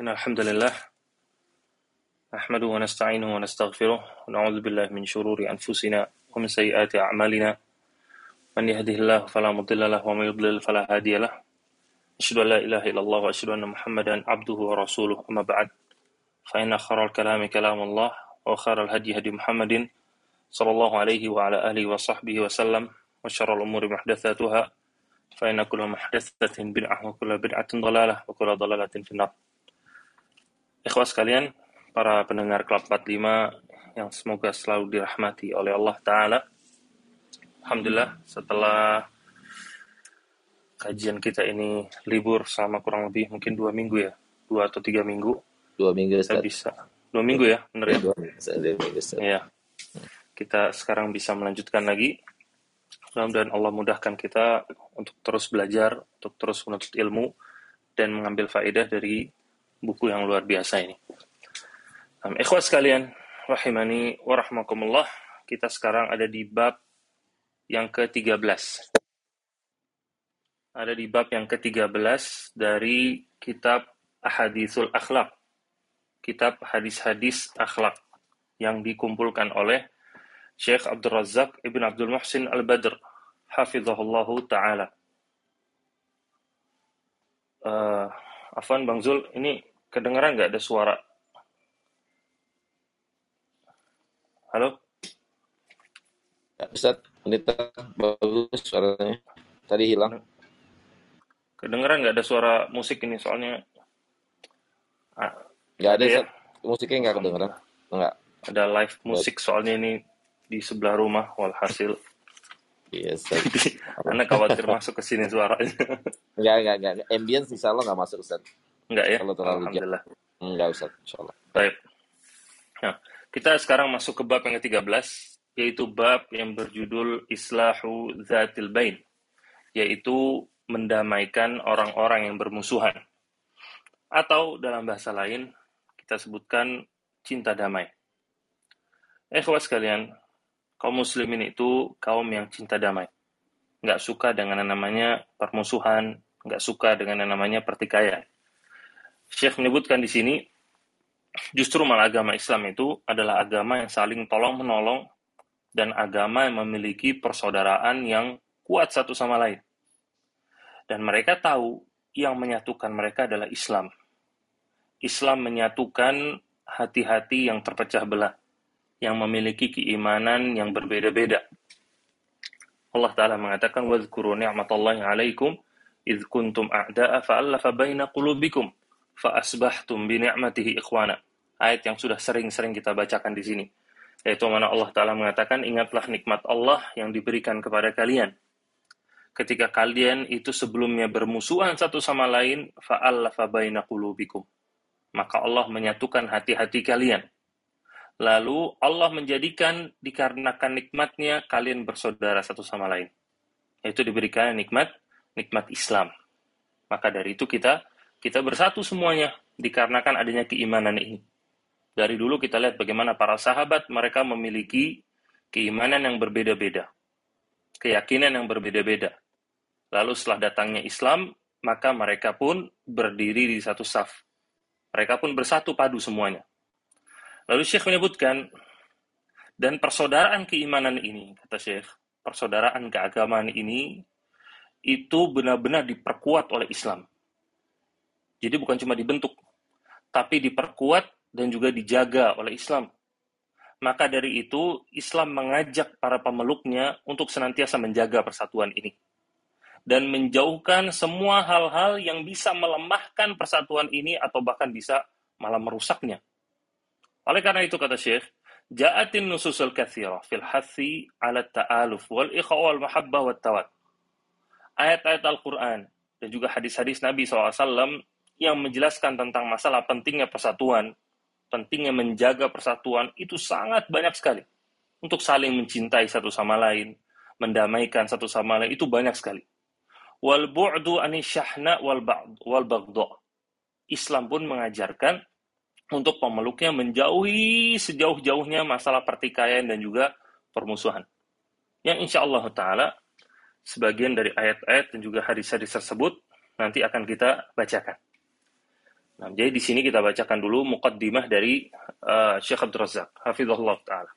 إن الحمد لله نحمده ونستعينه ونستغفره ونعوذ بالله من شرور أنفسنا ومن سيئات أعمالنا. من يهده الله فلا مضل له ومن يضلل فلا هادي له. أشهد أن لا إله إلا الله وأشهد أن محمدا عبده ورسوله. أما بعد فإن خير الكلام كلام الله وخير الهدي هدي محمد صلى الله عليه وعلى آله وصحبه وسلم وشر الأمور محدثاتها. فإن كل محدثة بدعة وكل بدعة ضلالة وكل ضلالة في النار. Ikhwas sekalian, para pendengar Klub 45 yang semoga selalu dirahmati oleh Allah Ta'ala. Alhamdulillah, setelah kajian kita ini libur selama kurang lebih mungkin dua minggu ya, dua atau tiga minggu. Dua minggu Saya bisa, dua minggu ya, benar ya? Dua minggu, dua minggu Iya. Kita sekarang bisa melanjutkan lagi. Mudah-mudahan Allah mudahkan kita untuk terus belajar, untuk terus menuntut ilmu, dan mengambil faedah dari buku yang luar biasa ini. Um, ikhwas sekalian, rahimani wa rahmakumullah, kita sekarang ada di bab yang ke-13. Ada di bab yang ke-13 dari kitab Ahadithul Akhlak. Kitab hadis-hadis akhlak yang dikumpulkan oleh Syekh Abdul Razak Ibn Abdul Muhsin Al-Badr hafizahullahu taala. Uh, Afwan Bang Zul, ini kedengaran nggak ada suara? Halo? Ya, Ustaz, ini bagus suaranya. Tadi hilang. Kedengaran nggak ada suara musik ini soalnya? Ah, Nggak ada, ya. Ustaz. Musiknya nggak kedengeran. Nggak. ada live musik soalnya ini di sebelah rumah walhasil. Iya, Ustaz. Jadi, Anak khawatir masuk ke sini suaranya. Nggak, nggak, nggak. Ambience insya Allah nggak masuk, Ustaz. Enggak ya? Kalau terlalu jauh. Alhamdulillah. Nggak, Ustaz. Insya Allah. Baik. Nah, kita sekarang masuk ke bab yang ke-13, yaitu bab yang berjudul Islahu Zatil Bain, yaitu mendamaikan orang-orang yang bermusuhan. Atau dalam bahasa lain, kita sebutkan cinta damai. Eh, kawan sekalian, kaum muslimin itu kaum yang cinta damai. Nggak suka dengan yang namanya permusuhan, nggak suka dengan yang namanya pertikaian. Syekh menyebutkan di sini, justru malah agama Islam itu adalah agama yang saling tolong-menolong dan agama yang memiliki persaudaraan yang kuat satu sama lain. Dan mereka tahu yang menyatukan mereka adalah Islam. Islam menyatukan hati-hati yang terpecah belah, yang memiliki keimanan yang berbeda-beda. Allah Ta'ala mengatakan, وَذْكُرُوا نِعْمَةَ اللَّهِ عَلَيْكُمْ إِذْ كُنْتُمْ أَعْدَاءَ فَأَلَّفَ بَيْنَ قُلُوبِكُمْ fa'asbahtum bini'matihi ikhwana. Ayat yang sudah sering-sering kita bacakan di sini. Yaitu mana Allah Ta'ala mengatakan, ingatlah nikmat Allah yang diberikan kepada kalian. Ketika kalian itu sebelumnya bermusuhan satu sama lain, fa'allafa baina qulubikum. Maka Allah menyatukan hati-hati kalian. Lalu Allah menjadikan dikarenakan nikmatnya kalian bersaudara satu sama lain. Yaitu diberikan nikmat, nikmat Islam. Maka dari itu kita kita bersatu semuanya dikarenakan adanya keimanan ini. Dari dulu kita lihat bagaimana para sahabat mereka memiliki keimanan yang berbeda-beda. Keyakinan yang berbeda-beda. Lalu setelah datangnya Islam, maka mereka pun berdiri di satu saf. Mereka pun bersatu padu semuanya. Lalu Syekh menyebutkan, dan persaudaraan keimanan ini, kata Syekh, persaudaraan keagamaan ini, itu benar-benar diperkuat oleh Islam. Jadi bukan cuma dibentuk, tapi diperkuat dan juga dijaga oleh Islam. Maka dari itu, Islam mengajak para pemeluknya untuk senantiasa menjaga persatuan ini. Dan menjauhkan semua hal-hal yang bisa melemahkan persatuan ini atau bahkan bisa malah merusaknya. Oleh karena itu kata Syekh, ja'atin nususul kathira fil hathi ala ta'aluf wal ikha wal mahabbah wat tawad. Ayat-ayat Al-Quran dan juga hadis-hadis Nabi SAW yang menjelaskan tentang masalah pentingnya persatuan, pentingnya menjaga persatuan, itu sangat banyak sekali. Untuk saling mencintai satu sama lain, mendamaikan satu sama lain, itu banyak sekali. Wal bu'du syahna wal. Islam pun mengajarkan untuk pemeluknya menjauhi sejauh-jauhnya masalah pertikaian dan juga permusuhan. Yang insya Allah Ta'ala sebagian dari ayat-ayat dan juga hadis-hadis tersebut nanti akan kita bacakan. Nah, jadi di sini kita bacakan dulu muqaddimah dari uh, Syekh Abdul Razak, hafizahullah taala.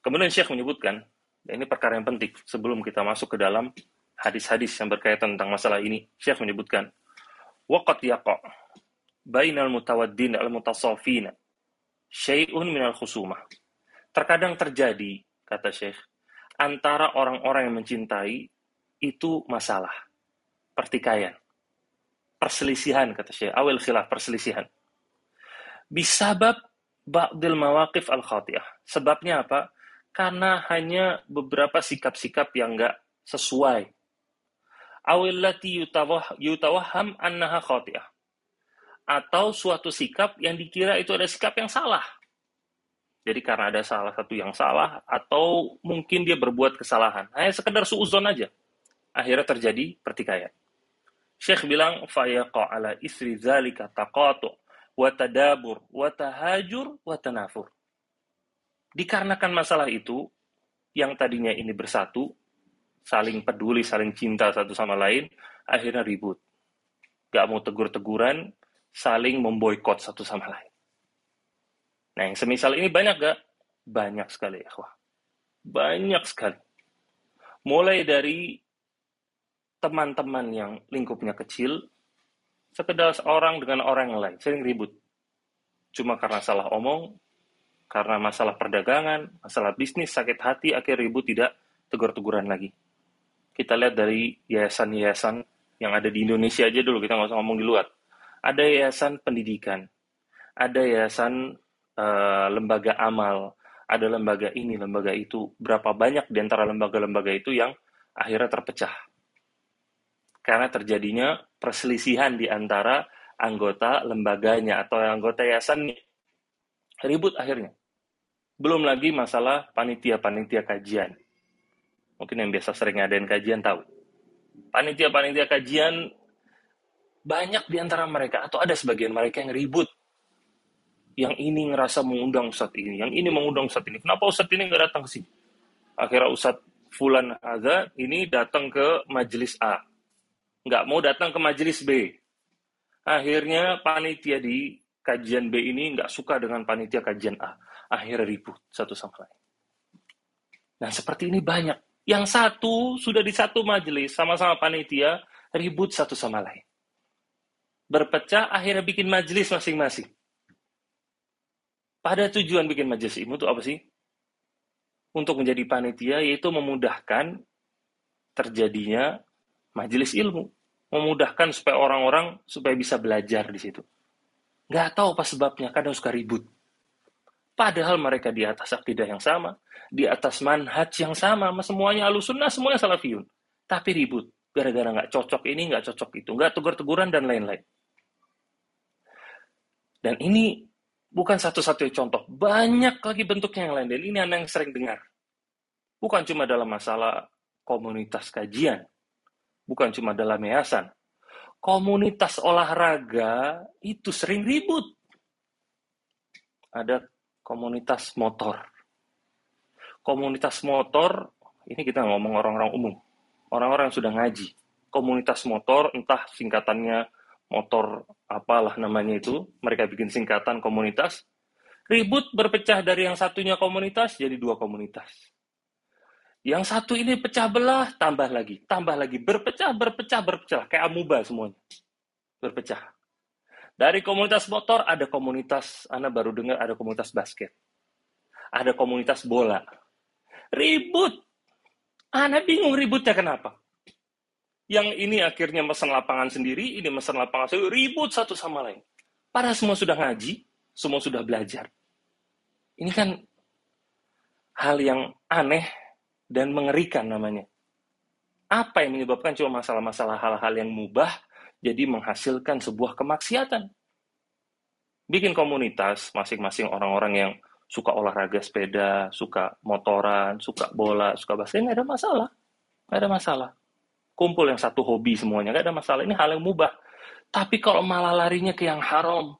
Kemudian Syekh menyebutkan, dan ini perkara yang penting sebelum kita masuk ke dalam hadis-hadis yang berkaitan tentang masalah ini. Syekh menyebutkan, waqat yaqa' bainal mutawaddin al-mutasafina syai'un minal khusumah. Terkadang terjadi, kata Syekh, antara orang-orang yang mencintai itu masalah, pertikaian perselisihan kata Syekh. Awal khilaf perselisihan. Bisabab ba'dil mawaqif al khati'ah sebabnya apa? Karena hanya beberapa sikap-sikap yang enggak sesuai. Awillati yutawah, yutawaham annaha khati'ah. Atau suatu sikap yang dikira itu ada sikap yang salah. Jadi karena ada salah satu yang salah atau mungkin dia berbuat kesalahan. Hanya sekedar suuzon aja. Akhirnya terjadi pertikaian Syekh bilang fayaqa ala isri zalika taqatu wa tadabur wa tahajur wa tanafur. Dikarenakan masalah itu yang tadinya ini bersatu, saling peduli, saling cinta satu sama lain, akhirnya ribut. Gak mau tegur-teguran, saling memboikot satu sama lain. Nah, yang semisal ini banyak gak? Banyak sekali, ya. Banyak sekali. Mulai dari teman-teman yang lingkupnya kecil, sekedar seorang dengan orang yang lain, sering ribut. Cuma karena salah omong, karena masalah perdagangan, masalah bisnis, sakit hati, akhir ribut tidak tegur-teguran lagi. Kita lihat dari yayasan-yayasan yang ada di Indonesia aja dulu, kita nggak usah ngomong di luar. Ada yayasan pendidikan, ada yayasan uh, lembaga amal, ada lembaga ini, lembaga itu. Berapa banyak di antara lembaga-lembaga itu yang akhirnya terpecah karena terjadinya perselisihan di antara anggota lembaganya atau anggota yayasan ribut akhirnya. Belum lagi masalah panitia-panitia kajian. Mungkin yang biasa sering ngadain kajian tahu. Panitia-panitia kajian banyak di antara mereka atau ada sebagian mereka yang ribut. Yang ini ngerasa mengundang Ustadz ini, yang ini mengundang Ustadz ini. Kenapa Ustadz ini nggak datang ke sini? Akhirnya Ustadz Fulan ada ini datang ke majelis A nggak mau datang ke majelis B. Akhirnya panitia di kajian B ini nggak suka dengan panitia kajian A. Akhirnya ribut satu sama lain. Nah seperti ini banyak. Yang satu sudah di satu majelis sama-sama panitia ribut satu sama lain. Berpecah akhirnya bikin majelis masing-masing. Pada tujuan bikin majelis ilmu itu apa sih? Untuk menjadi panitia yaitu memudahkan terjadinya majelis ilmu, memudahkan supaya orang-orang supaya bisa belajar di situ. Nggak tahu apa sebabnya, kadang suka ribut. Padahal mereka di atas akidah yang sama, di atas manhaj yang sama, semuanya alusunnah, semuanya salafiyun. Tapi ribut, gara-gara nggak cocok ini, nggak cocok itu, nggak tegur-teguran, dan lain-lain. Dan ini bukan satu-satunya contoh, banyak lagi bentuknya yang lain, dan ini anak yang sering dengar. Bukan cuma dalam masalah komunitas kajian, bukan cuma dalam yayasan. Komunitas olahraga itu sering ribut. Ada komunitas motor. Komunitas motor, ini kita ngomong orang-orang umum. Orang-orang yang sudah ngaji. Komunitas motor, entah singkatannya motor apalah namanya itu, mereka bikin singkatan komunitas. Ribut berpecah dari yang satunya komunitas jadi dua komunitas yang satu ini pecah belah, tambah lagi, tambah lagi, berpecah, berpecah, berpecah, kayak amuba semuanya. Berpecah. Dari komunitas motor ada komunitas, Anda baru dengar ada komunitas basket. Ada komunitas bola. Ribut. Anda bingung ributnya kenapa? Yang ini akhirnya mesen lapangan sendiri, ini mesen lapangan sendiri, ribut satu sama lain. Para semua sudah ngaji, semua sudah belajar. Ini kan hal yang aneh dan mengerikan namanya. Apa yang menyebabkan cuma masalah-masalah hal-hal yang mubah jadi menghasilkan sebuah kemaksiatan. Bikin komunitas masing-masing orang-orang yang suka olahraga sepeda, suka motoran, suka bola, suka basket, nggak ada masalah. Nggak ada masalah. Kumpul yang satu hobi semuanya, nggak ada masalah. Ini hal yang mubah. Tapi kalau malah larinya ke yang haram,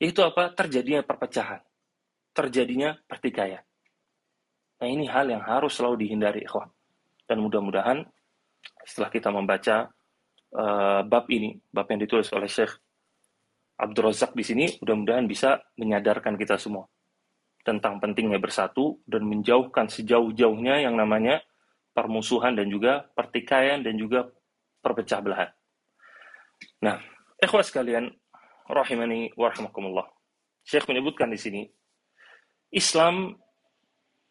itu apa? Terjadinya perpecahan. Terjadinya pertikaian. Nah ini hal yang harus selalu dihindari ikhwan. Dan mudah-mudahan setelah kita membaca uh, bab ini, bab yang ditulis oleh Syekh Abdul Razak di sini mudah-mudahan bisa menyadarkan kita semua tentang pentingnya bersatu dan menjauhkan sejauh-jauhnya yang namanya permusuhan dan juga pertikaian dan juga perpecah belahan. Nah, ikhwas sekalian, rahimani warahmatullah. Syekh menyebutkan di sini, Islam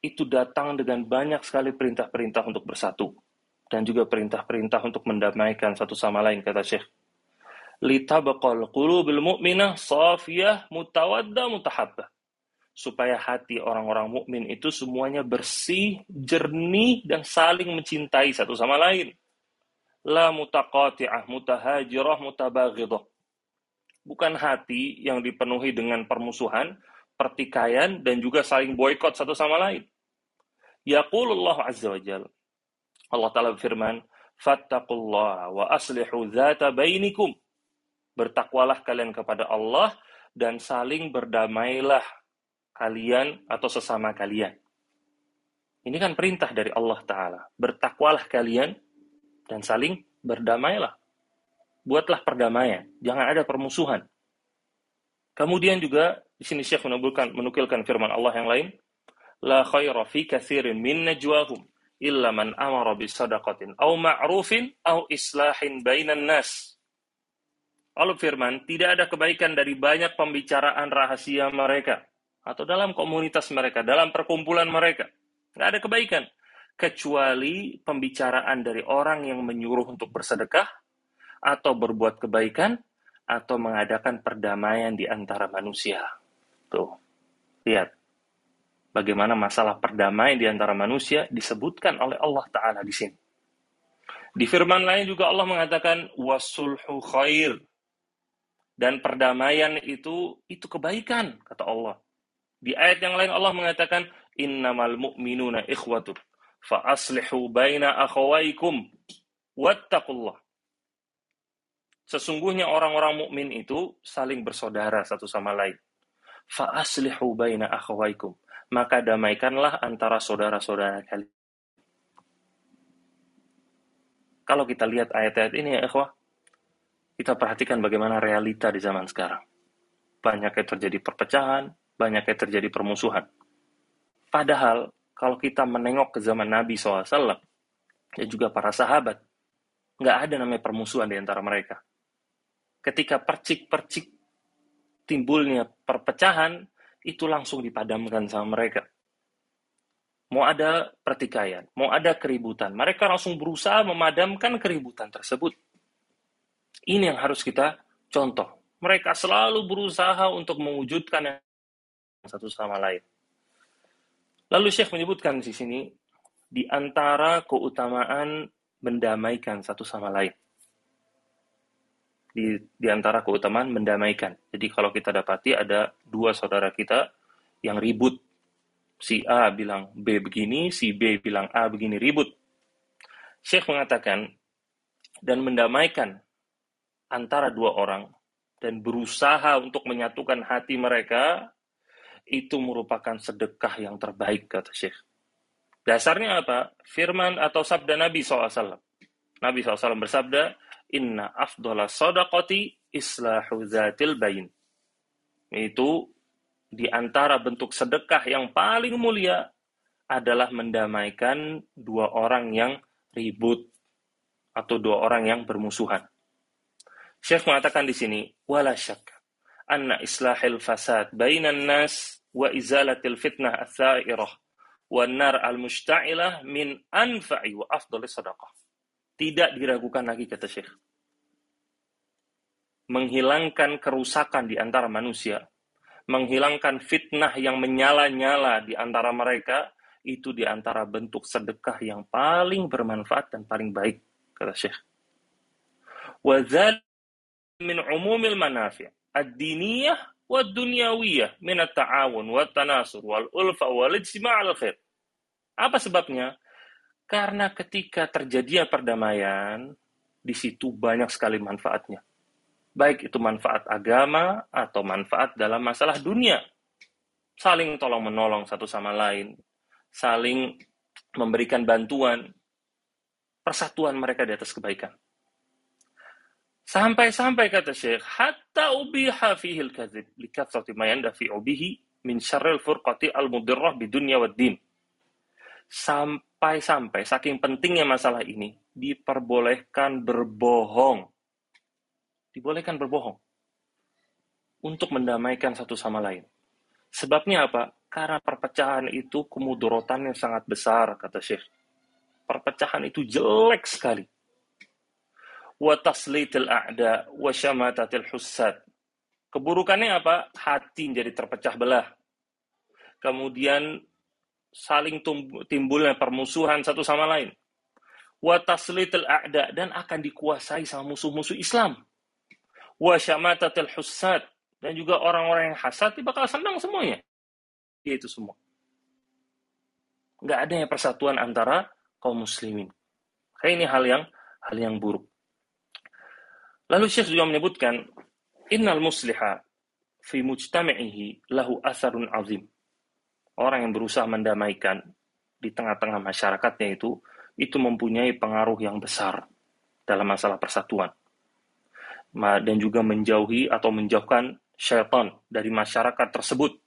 itu datang dengan banyak sekali perintah-perintah untuk bersatu dan juga perintah-perintah untuk mendamaikan satu sama lain kata Syekh. Litabaqal qulubil mu'minah safiyah mutawadda mutahabbah supaya hati orang-orang mukmin itu semuanya bersih, jernih dan saling mencintai satu sama lain. La mutaqati'ah, mutahajirah, mutabaghidah. Bukan hati yang dipenuhi dengan permusuhan, pertikaian dan juga saling boykot satu sama lain. Yaqulullah azza wa jalla. Allah Ta'ala berfirman, Fattakullah wa aslihu dhata bainikum. Bertakwalah kalian kepada Allah dan saling berdamailah kalian atau sesama kalian. Ini kan perintah dari Allah Ta'ala. Bertakwalah kalian dan saling berdamailah. Buatlah perdamaian. Jangan ada permusuhan. Kemudian juga di sini Syekh menukilkan firman Allah yang lain. La khaira fi kathirin min najwahum illa man amara bisadaqatin au ma'rufin au islahin bainan nas. Allah firman, tidak ada kebaikan dari banyak pembicaraan rahasia mereka atau dalam komunitas mereka, dalam perkumpulan mereka. Nggak ada kebaikan. Kecuali pembicaraan dari orang yang menyuruh untuk bersedekah, atau berbuat kebaikan, atau mengadakan perdamaian di antara manusia. Tuh, lihat. Bagaimana masalah perdamaian di antara manusia disebutkan oleh Allah Ta'ala di sini. Di firman lain juga Allah mengatakan, wasulhu khair. Dan perdamaian itu, itu kebaikan, kata Allah. Di ayat yang lain Allah mengatakan innamal mu'minuna ikhwatu fa aslihu baina akhawaikum wattaqullah. Sesungguhnya orang-orang mukmin itu saling bersaudara satu sama lain. Fa aslihu baina akhawaikum. Maka damaikanlah antara saudara-saudara kalian. Kalau kita lihat ayat-ayat ini ya ikhwah, kita perhatikan bagaimana realita di zaman sekarang. Banyak yang terjadi perpecahan, banyaknya terjadi permusuhan. Padahal kalau kita menengok ke zaman Nabi SAW dan juga para sahabat, nggak ada namanya permusuhan di antara mereka. Ketika percik-percik timbulnya perpecahan, itu langsung dipadamkan sama mereka. Mau ada pertikaian, mau ada keributan, mereka langsung berusaha memadamkan keributan tersebut. Ini yang harus kita contoh. Mereka selalu berusaha untuk mewujudkan satu sama lain. Lalu Syekh menyebutkan di sini di antara keutamaan mendamaikan satu sama lain. Di, di antara keutamaan mendamaikan. Jadi kalau kita dapati ada dua saudara kita yang ribut. Si A bilang B begini, si B bilang A begini, ribut. Syekh mengatakan, dan mendamaikan antara dua orang, dan berusaha untuk menyatukan hati mereka, itu merupakan sedekah yang terbaik, kata Syekh. Dasarnya apa? Firman atau sabda Nabi SAW. Nabi SAW bersabda, Inna afdola sodakoti islahu zatil bayin. Itu di antara bentuk sedekah yang paling mulia adalah mendamaikan dua orang yang ribut atau dua orang yang bermusuhan. Syekh mengatakan di sini, wala syak anna islahil fasad bainan nas wa izalatil fitnah atsairah wa nar al musta'ilah min anfa'i wa afdali sadaqah. Tidak diragukan lagi kata Syekh. Menghilangkan kerusakan di antara manusia, menghilangkan fitnah yang menyala-nyala di antara mereka, itu di antara bentuk sedekah yang paling bermanfaat dan paling baik, kata Syekh. Wa min umumil manafi' ad-diniyah wa dunyawiyah min at-ta'awun wa tanasur wal ulfa wal ijtima' al khair. Apa sebabnya? Karena ketika terjadinya perdamaian, di situ banyak sekali manfaatnya. Baik itu manfaat agama atau manfaat dalam masalah dunia. Saling tolong-menolong satu sama lain, saling memberikan bantuan, persatuan mereka di atas kebaikan. Sampai-sampai kata Syekh, hatta ubiha fihi al-kadzib likathrati ma yandafi'u bihi min syarril furqati al-mudirrah bidunya wad din. Sampai-sampai saking pentingnya masalah ini diperbolehkan berbohong. Dibolehkan berbohong untuk mendamaikan satu sama lain. Sebabnya apa? Karena perpecahan itu kemudorotan yang sangat besar, kata Syekh. Perpecahan itu jelek sekali wa taslitil a'da wa syamatatil. Keburukannya apa? Hati jadi terpecah belah. Kemudian saling timbulnya permusuhan satu sama lain. Wa a'da dan akan dikuasai sama musuh-musuh Islam. Wa syamatatil dan juga orang-orang yang hasad bakal senang semuanya. Itu semua. Nggak adanya persatuan antara kaum muslimin. Kayak ini hal yang hal yang buruk. Lalu Syekh juga menyebutkan, Innal musliha fi mujtama'ihi lahu asarun azim. Orang yang berusaha mendamaikan di tengah-tengah masyarakatnya itu, itu mempunyai pengaruh yang besar dalam masalah persatuan. Dan juga menjauhi atau menjauhkan syaitan dari masyarakat tersebut.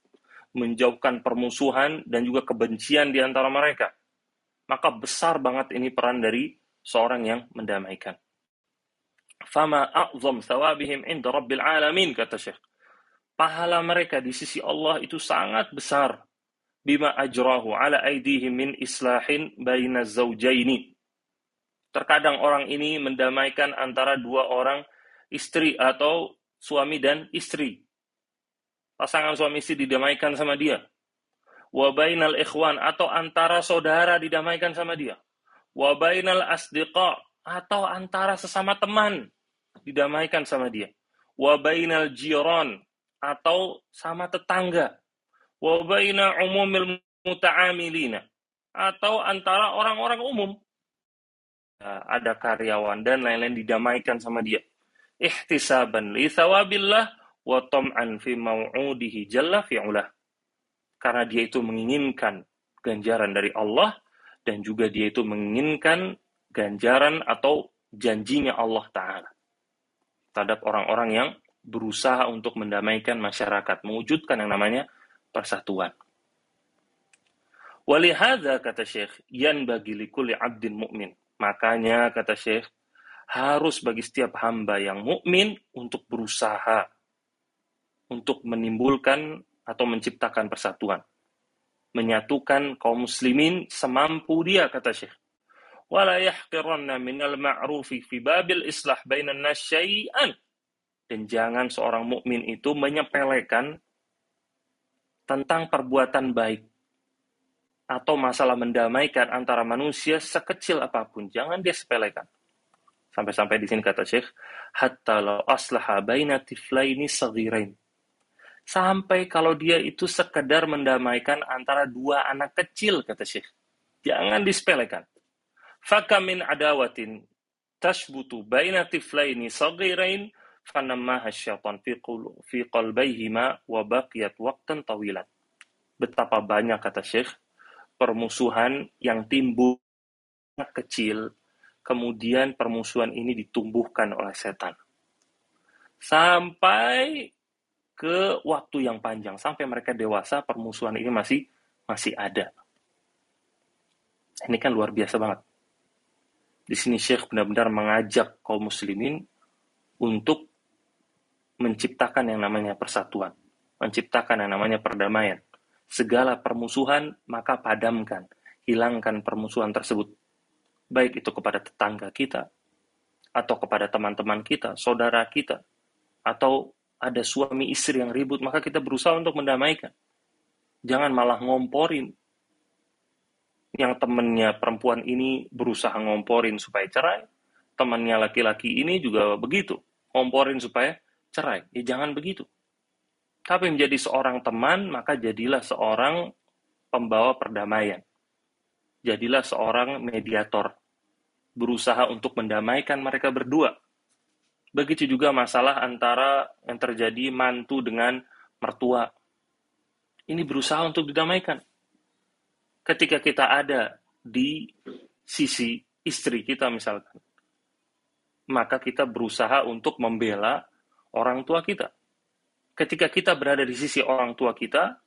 Menjauhkan permusuhan dan juga kebencian di antara mereka. Maka besar banget ini peran dari seorang yang mendamaikan fama a'zam thawabihim inda rabbil alamin kata Syekh. Pahala mereka di sisi Allah itu sangat besar bima ajrahu ala aidihim min islahin baina zaujaini. Terkadang orang ini mendamaikan antara dua orang istri atau suami dan istri. Pasangan suami istri didamaikan sama dia. Wa bainal ikhwan atau antara saudara didamaikan sama dia. Wa bainal asdiqa atau antara sesama teman didamaikan sama dia. Wa bainal jiran atau sama tetangga. Wa baina umumil muta'amilina atau antara orang-orang umum. Nah, ada karyawan dan lain-lain didamaikan sama dia. Ihtisaban li thawabillah wa tam'an fi mau'udihi jalla fi'ulah. Karena dia itu menginginkan ganjaran dari Allah dan juga dia itu menginginkan ganjaran atau janjinya Allah Ta'ala terhadap orang-orang yang berusaha untuk mendamaikan masyarakat, mewujudkan yang namanya persatuan. Walihada kata Syekh, yan bagi likuli abdin mukmin. Makanya kata Syekh, harus bagi setiap hamba yang mukmin untuk berusaha untuk menimbulkan atau menciptakan persatuan. Menyatukan kaum muslimin semampu dia kata Syekh wala yahqiranna minal ma'rufi fi babil islah nas syai'an dan jangan seorang mukmin itu menyepelekan tentang perbuatan baik atau masalah mendamaikan antara manusia sekecil apa pun. Jangan dia sepelekan sampai-sampai di sini kata Syekh hatta law aslaha baina tiflaini saghirain. Sampai kalau dia itu sekedar mendamaikan antara dua anak kecil kata Syekh. Jangan disepelekan. Fakamin adawatin tashbutu baina tiflaini saghirain fanammaha syaitan fi fi qalbayhima wa baqiyat waqtan tawilan. Betapa banyak kata Syekh permusuhan yang timbul kecil kemudian permusuhan ini ditumbuhkan oleh setan. Sampai ke waktu yang panjang sampai mereka dewasa permusuhan ini masih masih ada. Ini kan luar biasa banget. Di sini Syekh benar-benar mengajak kaum muslimin untuk menciptakan yang namanya persatuan, menciptakan yang namanya perdamaian. Segala permusuhan maka padamkan, hilangkan permusuhan tersebut. Baik itu kepada tetangga kita, atau kepada teman-teman kita, saudara kita, atau ada suami istri yang ribut, maka kita berusaha untuk mendamaikan. Jangan malah ngomporin, yang temennya perempuan ini berusaha ngomporin supaya cerai, temannya laki-laki ini juga begitu, ngomporin supaya cerai. Ya jangan begitu. Tapi menjadi seorang teman, maka jadilah seorang pembawa perdamaian. Jadilah seorang mediator. Berusaha untuk mendamaikan mereka berdua. Begitu juga masalah antara yang terjadi mantu dengan mertua. Ini berusaha untuk didamaikan ketika kita ada di sisi istri kita misalkan. maka kita berusaha untuk membela orang tua kita. Ketika kita berada di sisi orang tua kita,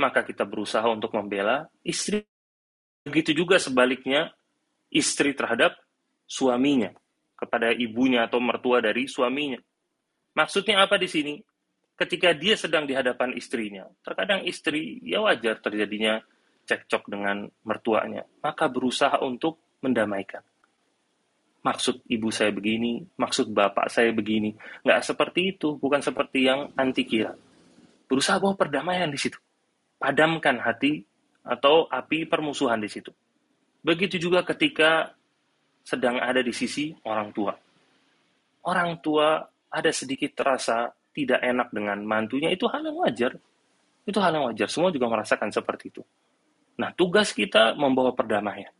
maka kita berusaha untuk membela istri. Begitu juga sebaliknya, istri terhadap suaminya, kepada ibunya atau mertua dari suaminya. Maksudnya apa di sini? Ketika dia sedang di hadapan istrinya, terkadang istri ya wajar terjadinya cekcok dengan mertuanya, maka berusaha untuk mendamaikan maksud ibu saya begini, maksud bapak saya begini. Nggak seperti itu, bukan seperti yang anti kira. Berusaha bawa perdamaian di situ. Padamkan hati atau api permusuhan di situ. Begitu juga ketika sedang ada di sisi orang tua. Orang tua ada sedikit terasa tidak enak dengan mantunya, itu hal yang wajar. Itu hal yang wajar, semua juga merasakan seperti itu. Nah, tugas kita membawa perdamaian.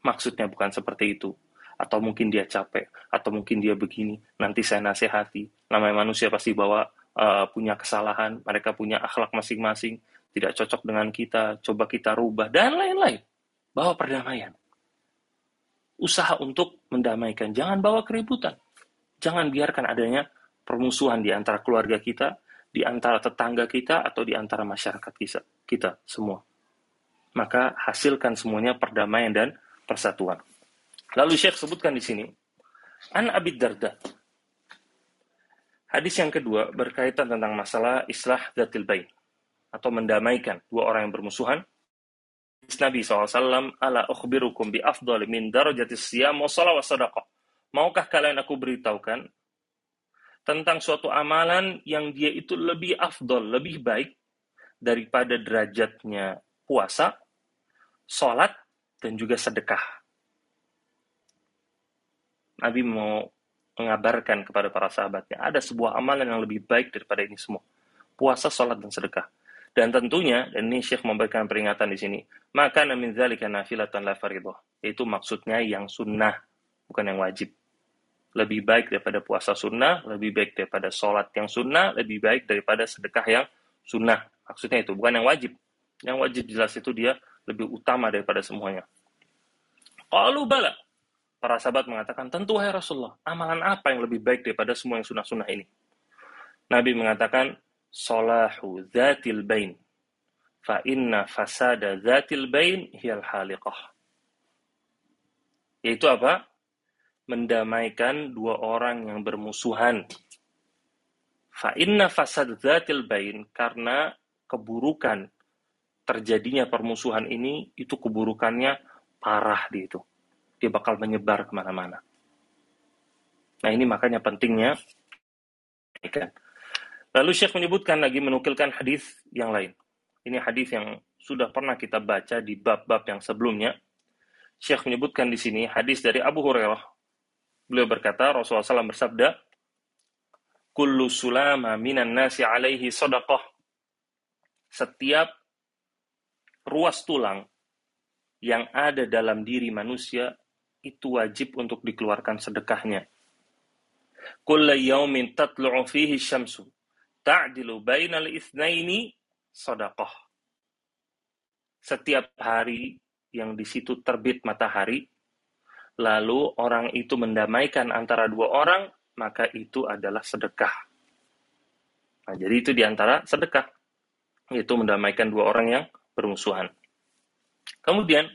Maksudnya bukan seperti itu atau mungkin dia capek, atau mungkin dia begini, nanti saya nasihati. Namanya manusia pasti bawa uh, punya kesalahan, mereka punya akhlak masing-masing, tidak cocok dengan kita, coba kita rubah, dan lain-lain. Bawa perdamaian. Usaha untuk mendamaikan, jangan bawa keributan. Jangan biarkan adanya permusuhan di antara keluarga kita, di antara tetangga kita, atau di antara masyarakat kita, kita semua. Maka hasilkan semuanya perdamaian dan persatuan. Lalu Syekh sebutkan di sini, An Abid Darda. Hadis yang kedua berkaitan tentang masalah islah datil bain atau mendamaikan dua orang yang bermusuhan. Nabi SAW, ala ukhbirukum bi afdal min darajati siyam wa wa sadaqah. Maukah kalian aku beritahukan tentang suatu amalan yang dia itu lebih afdol, lebih baik daripada derajatnya puasa, sholat, dan juga sedekah. Nabi mau mengabarkan kepada para sahabatnya, ada sebuah amalan yang lebih baik daripada ini semua. Puasa, sholat, dan sedekah. Dan tentunya, dan ini Syekh memberikan peringatan di sini, maka namin zalika nafilatan la faridah. Itu maksudnya yang sunnah, bukan yang wajib. Lebih baik daripada puasa sunnah, lebih baik daripada sholat yang sunnah, lebih baik daripada sedekah yang sunnah. Maksudnya itu, bukan yang wajib. Yang wajib jelas itu dia lebih utama daripada semuanya. Qalu bala, Para sahabat mengatakan, tentu wahai Rasulullah, amalan apa yang lebih baik daripada semua yang sunnah-sunnah ini? Nabi mengatakan, Solahu zatil bain, fa inna fasada zatil bain hiyal haliqah. Yaitu apa? Mendamaikan dua orang yang bermusuhan. Fa inna fasad zatil bain, karena keburukan terjadinya permusuhan ini, itu keburukannya parah di itu dia bakal menyebar ke mana-mana. Nah ini makanya pentingnya Lalu Syekh menyebutkan lagi menukilkan hadis yang lain. Ini hadis yang sudah pernah kita baca di bab-bab yang sebelumnya. Syekh menyebutkan di sini hadis dari Abu Hurairah. Beliau berkata, Rasulullah SAW bersabda, Kullu sulama minan nasi alaihi sadaqah. Setiap ruas tulang yang ada dalam diri manusia itu wajib untuk dikeluarkan sedekahnya. Kulla yaumin tatlu'u fihi syamsu ta'dilu bainal itsnaini sadaqah. Setiap hari yang di situ terbit matahari, lalu orang itu mendamaikan antara dua orang, maka itu adalah sedekah. Nah, jadi itu di antara sedekah, yaitu mendamaikan dua orang yang bermusuhan. Kemudian,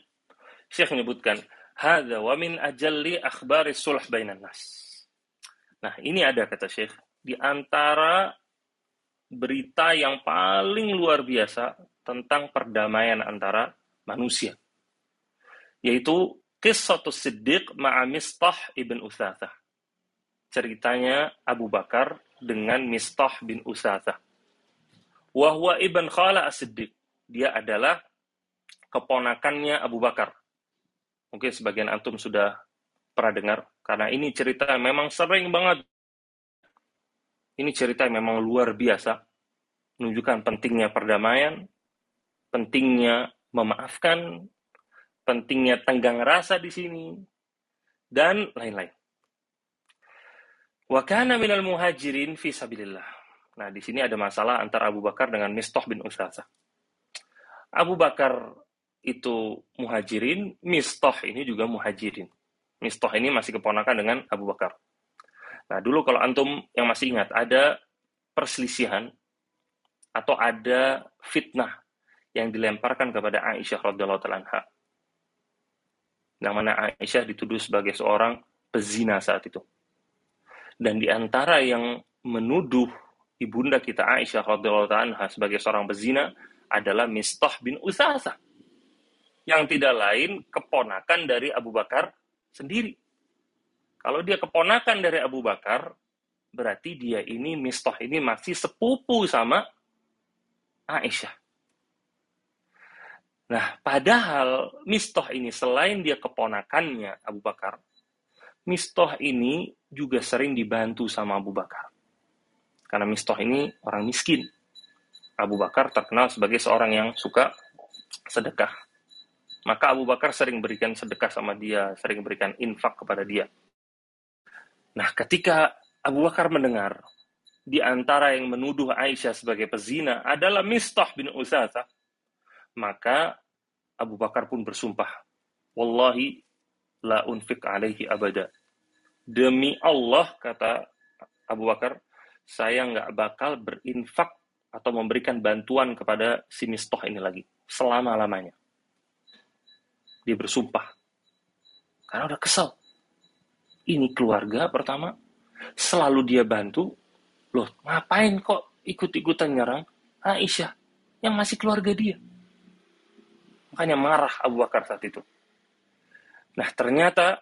Syekh menyebutkan, Hada wa min ajalli akhbari sulh bainan nas. Nah, ini ada kata Syekh di antara berita yang paling luar biasa tentang perdamaian antara manusia. Yaitu kisah Siddiq ma'a Mistah ibn Uthathah. Ceritanya Abu Bakar dengan Mistah bin Uthathah. Wahwa ibn Khala as-Siddiq. Dia adalah keponakannya Abu Bakar Mungkin sebagian antum sudah pernah dengar, karena ini cerita memang sering banget. Ini cerita memang luar biasa, menunjukkan pentingnya perdamaian, pentingnya memaafkan, pentingnya tenggang rasa di sini, dan lain-lain. Wa kana minal muhajirin fi sabilillah. Nah, di sini ada masalah antara Abu Bakar dengan Mistah bin Usasa. Abu Bakar itu muhajirin, Mistoh ini juga muhajirin. Mistoh ini masih keponakan dengan Abu Bakar. Nah, dulu kalau antum yang masih ingat, ada perselisihan atau ada fitnah yang dilemparkan kepada Aisyah radhiyallahu taala Yang mana Aisyah dituduh sebagai seorang pezina saat itu. Dan di antara yang menuduh ibunda kita Aisyah radhiyallahu taala sebagai seorang pezina adalah Mistah bin Usasa. Yang tidak lain keponakan dari Abu Bakar sendiri. Kalau dia keponakan dari Abu Bakar, berarti dia ini Mistah ini masih sepupu sama Aisyah. Nah, padahal Mistah ini selain dia keponakannya Abu Bakar, Mistah ini juga sering dibantu sama Abu Bakar. Karena Mistah ini orang miskin. Abu Bakar terkenal sebagai seorang yang suka sedekah. Maka Abu Bakar sering berikan sedekah sama dia, sering berikan infak kepada dia. Nah, ketika Abu Bakar mendengar di antara yang menuduh Aisyah sebagai pezina adalah Mistah bin Usasa, maka Abu Bakar pun bersumpah, Wallahi la unfik alaihi abada. Demi Allah, kata Abu Bakar, saya nggak bakal berinfak atau memberikan bantuan kepada si Mistah ini lagi, selama-lamanya. Dia bersumpah. Karena udah kesel ini keluarga pertama, selalu dia bantu. Loh, ngapain kok ikut-ikutan nyerang Aisyah yang masih keluarga dia? Makanya marah Abu Bakar saat itu. Nah, ternyata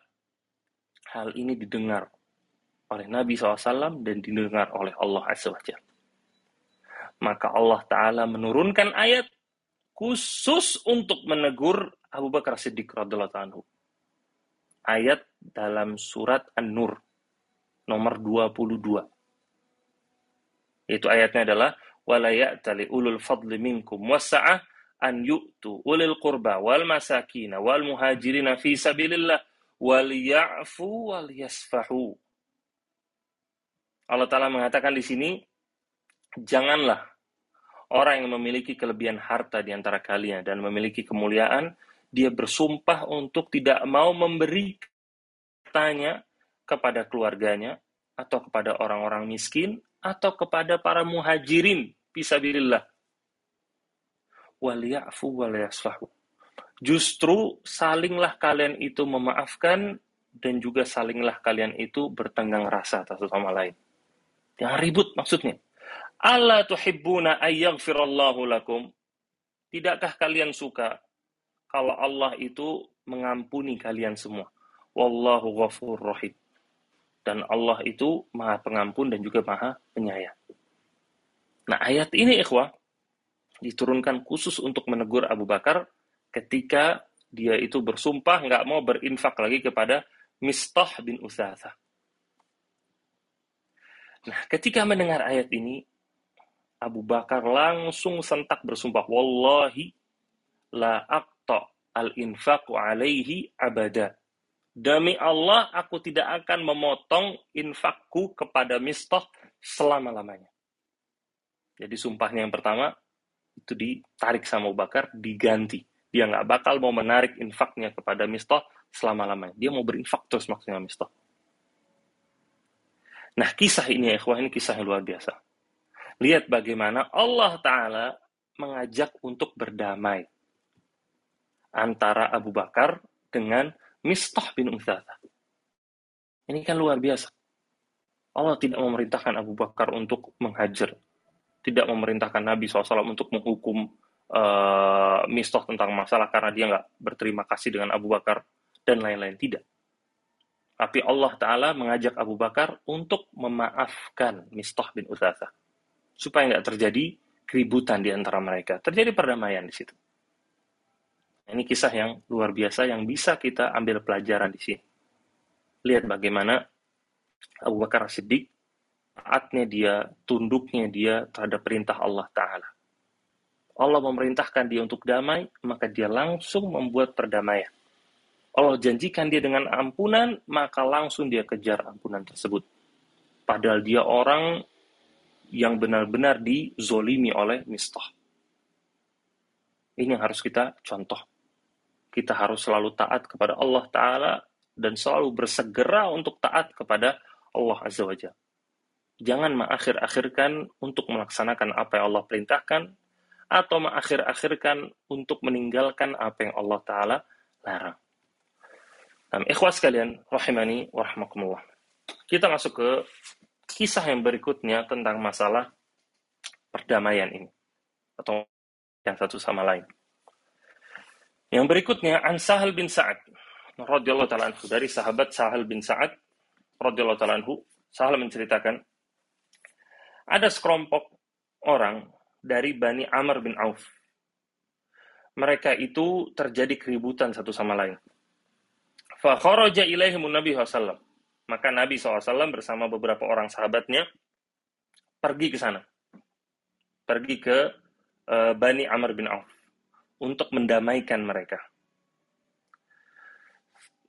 hal ini didengar oleh Nabi SAW dan didengar oleh Allah SWT. Maka Allah Ta'ala menurunkan ayat khusus untuk menegur Abu Bakar Siddiq radhiallahu anhu ayat dalam surat An-Nur nomor 22. Itu ayatnya adalah wala ya'tali ulul fadli minkum wasa'ah an yu'tu ulil qurba wal masakin wal muhajirin fi sabilillah wal ya'fu wal yasfahu. Allah Ta'ala mengatakan di sini, janganlah orang yang memiliki kelebihan harta di antara kalian dan memiliki kemuliaan dia bersumpah untuk tidak mau memberi tanya kepada keluarganya atau kepada orang-orang miskin atau kepada para muhajirin fisabilillah. Waliyafu waliyasfahu. Justru salinglah kalian itu memaafkan dan juga salinglah kalian itu bertenggang rasa satu sama lain. Yang ribut maksudnya. Allah tuhibbuna ayyaghfirallahu lakum. Tidakkah kalian suka kalau Allah itu mengampuni kalian semua. Wallahu ghafur rahim. Dan Allah itu maha pengampun dan juga maha penyayang. Nah ayat ini ikhwah, diturunkan khusus untuk menegur Abu Bakar ketika dia itu bersumpah nggak mau berinfak lagi kepada Mistah bin Usasa. Nah, ketika mendengar ayat ini, Abu Bakar langsung sentak bersumpah, Wallahi la al-infaqu alaihi abada. Demi Allah, aku tidak akan memotong infakku kepada Mistah selama-lamanya. Jadi sumpahnya yang pertama, itu ditarik sama Abu Bakar, diganti. Dia nggak bakal mau menarik infaknya kepada Mistah selama-lamanya. Dia mau berinfak terus maksudnya Mistah. Nah, kisah ini ya, ikhwah, ini kisah yang luar biasa. Lihat bagaimana Allah Ta'ala mengajak untuk berdamai antara Abu Bakar dengan Mistah bin Uthathah. Ini kan luar biasa. Allah tidak memerintahkan Abu Bakar untuk menghajar. Tidak memerintahkan Nabi SAW untuk menghukum uh, Mistah tentang masalah karena dia nggak berterima kasih dengan Abu Bakar dan lain-lain. Tidak. Tapi Allah Ta'ala mengajak Abu Bakar untuk memaafkan Mistah bin Uthathah. Supaya nggak terjadi keributan di antara mereka. Terjadi perdamaian di situ. Ini kisah yang luar biasa yang bisa kita ambil pelajaran di sini. Lihat bagaimana Abu Bakar Siddiq taatnya dia, tunduknya dia terhadap perintah Allah Ta'ala. Allah memerintahkan dia untuk damai, maka dia langsung membuat perdamaian. Allah janjikan dia dengan ampunan, maka langsung dia kejar ampunan tersebut. Padahal dia orang yang benar-benar dizolimi oleh mistah. Ini yang harus kita contoh kita harus selalu taat kepada Allah Ta'ala dan selalu bersegera untuk taat kepada Allah Azza wa Jalla. Jangan mengakhir-akhirkan untuk melaksanakan apa yang Allah perintahkan atau mengakhir-akhirkan untuk meninggalkan apa yang Allah Ta'ala larang. Nah, ikhwas kalian, rahimani wa. Kita masuk ke kisah yang berikutnya tentang masalah perdamaian ini. Atau yang satu sama lain. Yang berikutnya, An Sahal bin Sa'ad. radhiyallahu ta'ala anhu. Dari sahabat Sahal bin Sa'ad. radhiyallahu ta'ala anhu. Sahal menceritakan, ada sekelompok orang dari Bani Amr bin Auf. Mereka itu terjadi keributan satu sama lain. Fakharaja ilaihimun Nabi SAW. Maka Nabi SAW bersama beberapa orang sahabatnya pergi ke sana. Pergi ke uh, Bani Amr bin Auf. Untuk mendamaikan mereka.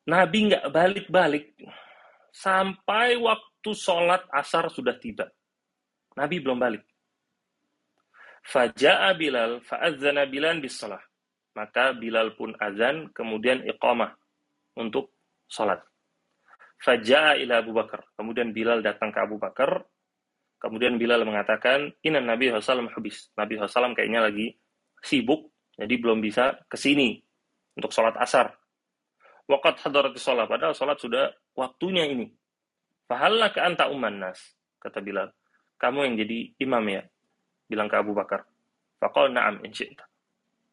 Nabi nggak balik-balik sampai waktu sholat asar sudah tiba. Nabi belum balik. Faja'a Bilal fa'adzana Bilal bisalah. Maka Bilal pun azan, kemudian iqamah untuk sholat. Faja'a ila Abu Bakar. Kemudian Bilal datang ke Abu Bakar. Kemudian Bilal mengatakan, Inna Nabi SAW habis. Nabi SAW kayaknya lagi sibuk, jadi belum bisa ke sini untuk sholat asar. Waqat hadarati sholat. Padahal sholat sudah waktunya ini. Fahalla ke anta umman nas. Kata Bilal kamu yang jadi imam ya bilang ke Abu Bakar Fakol na'am insyi'ta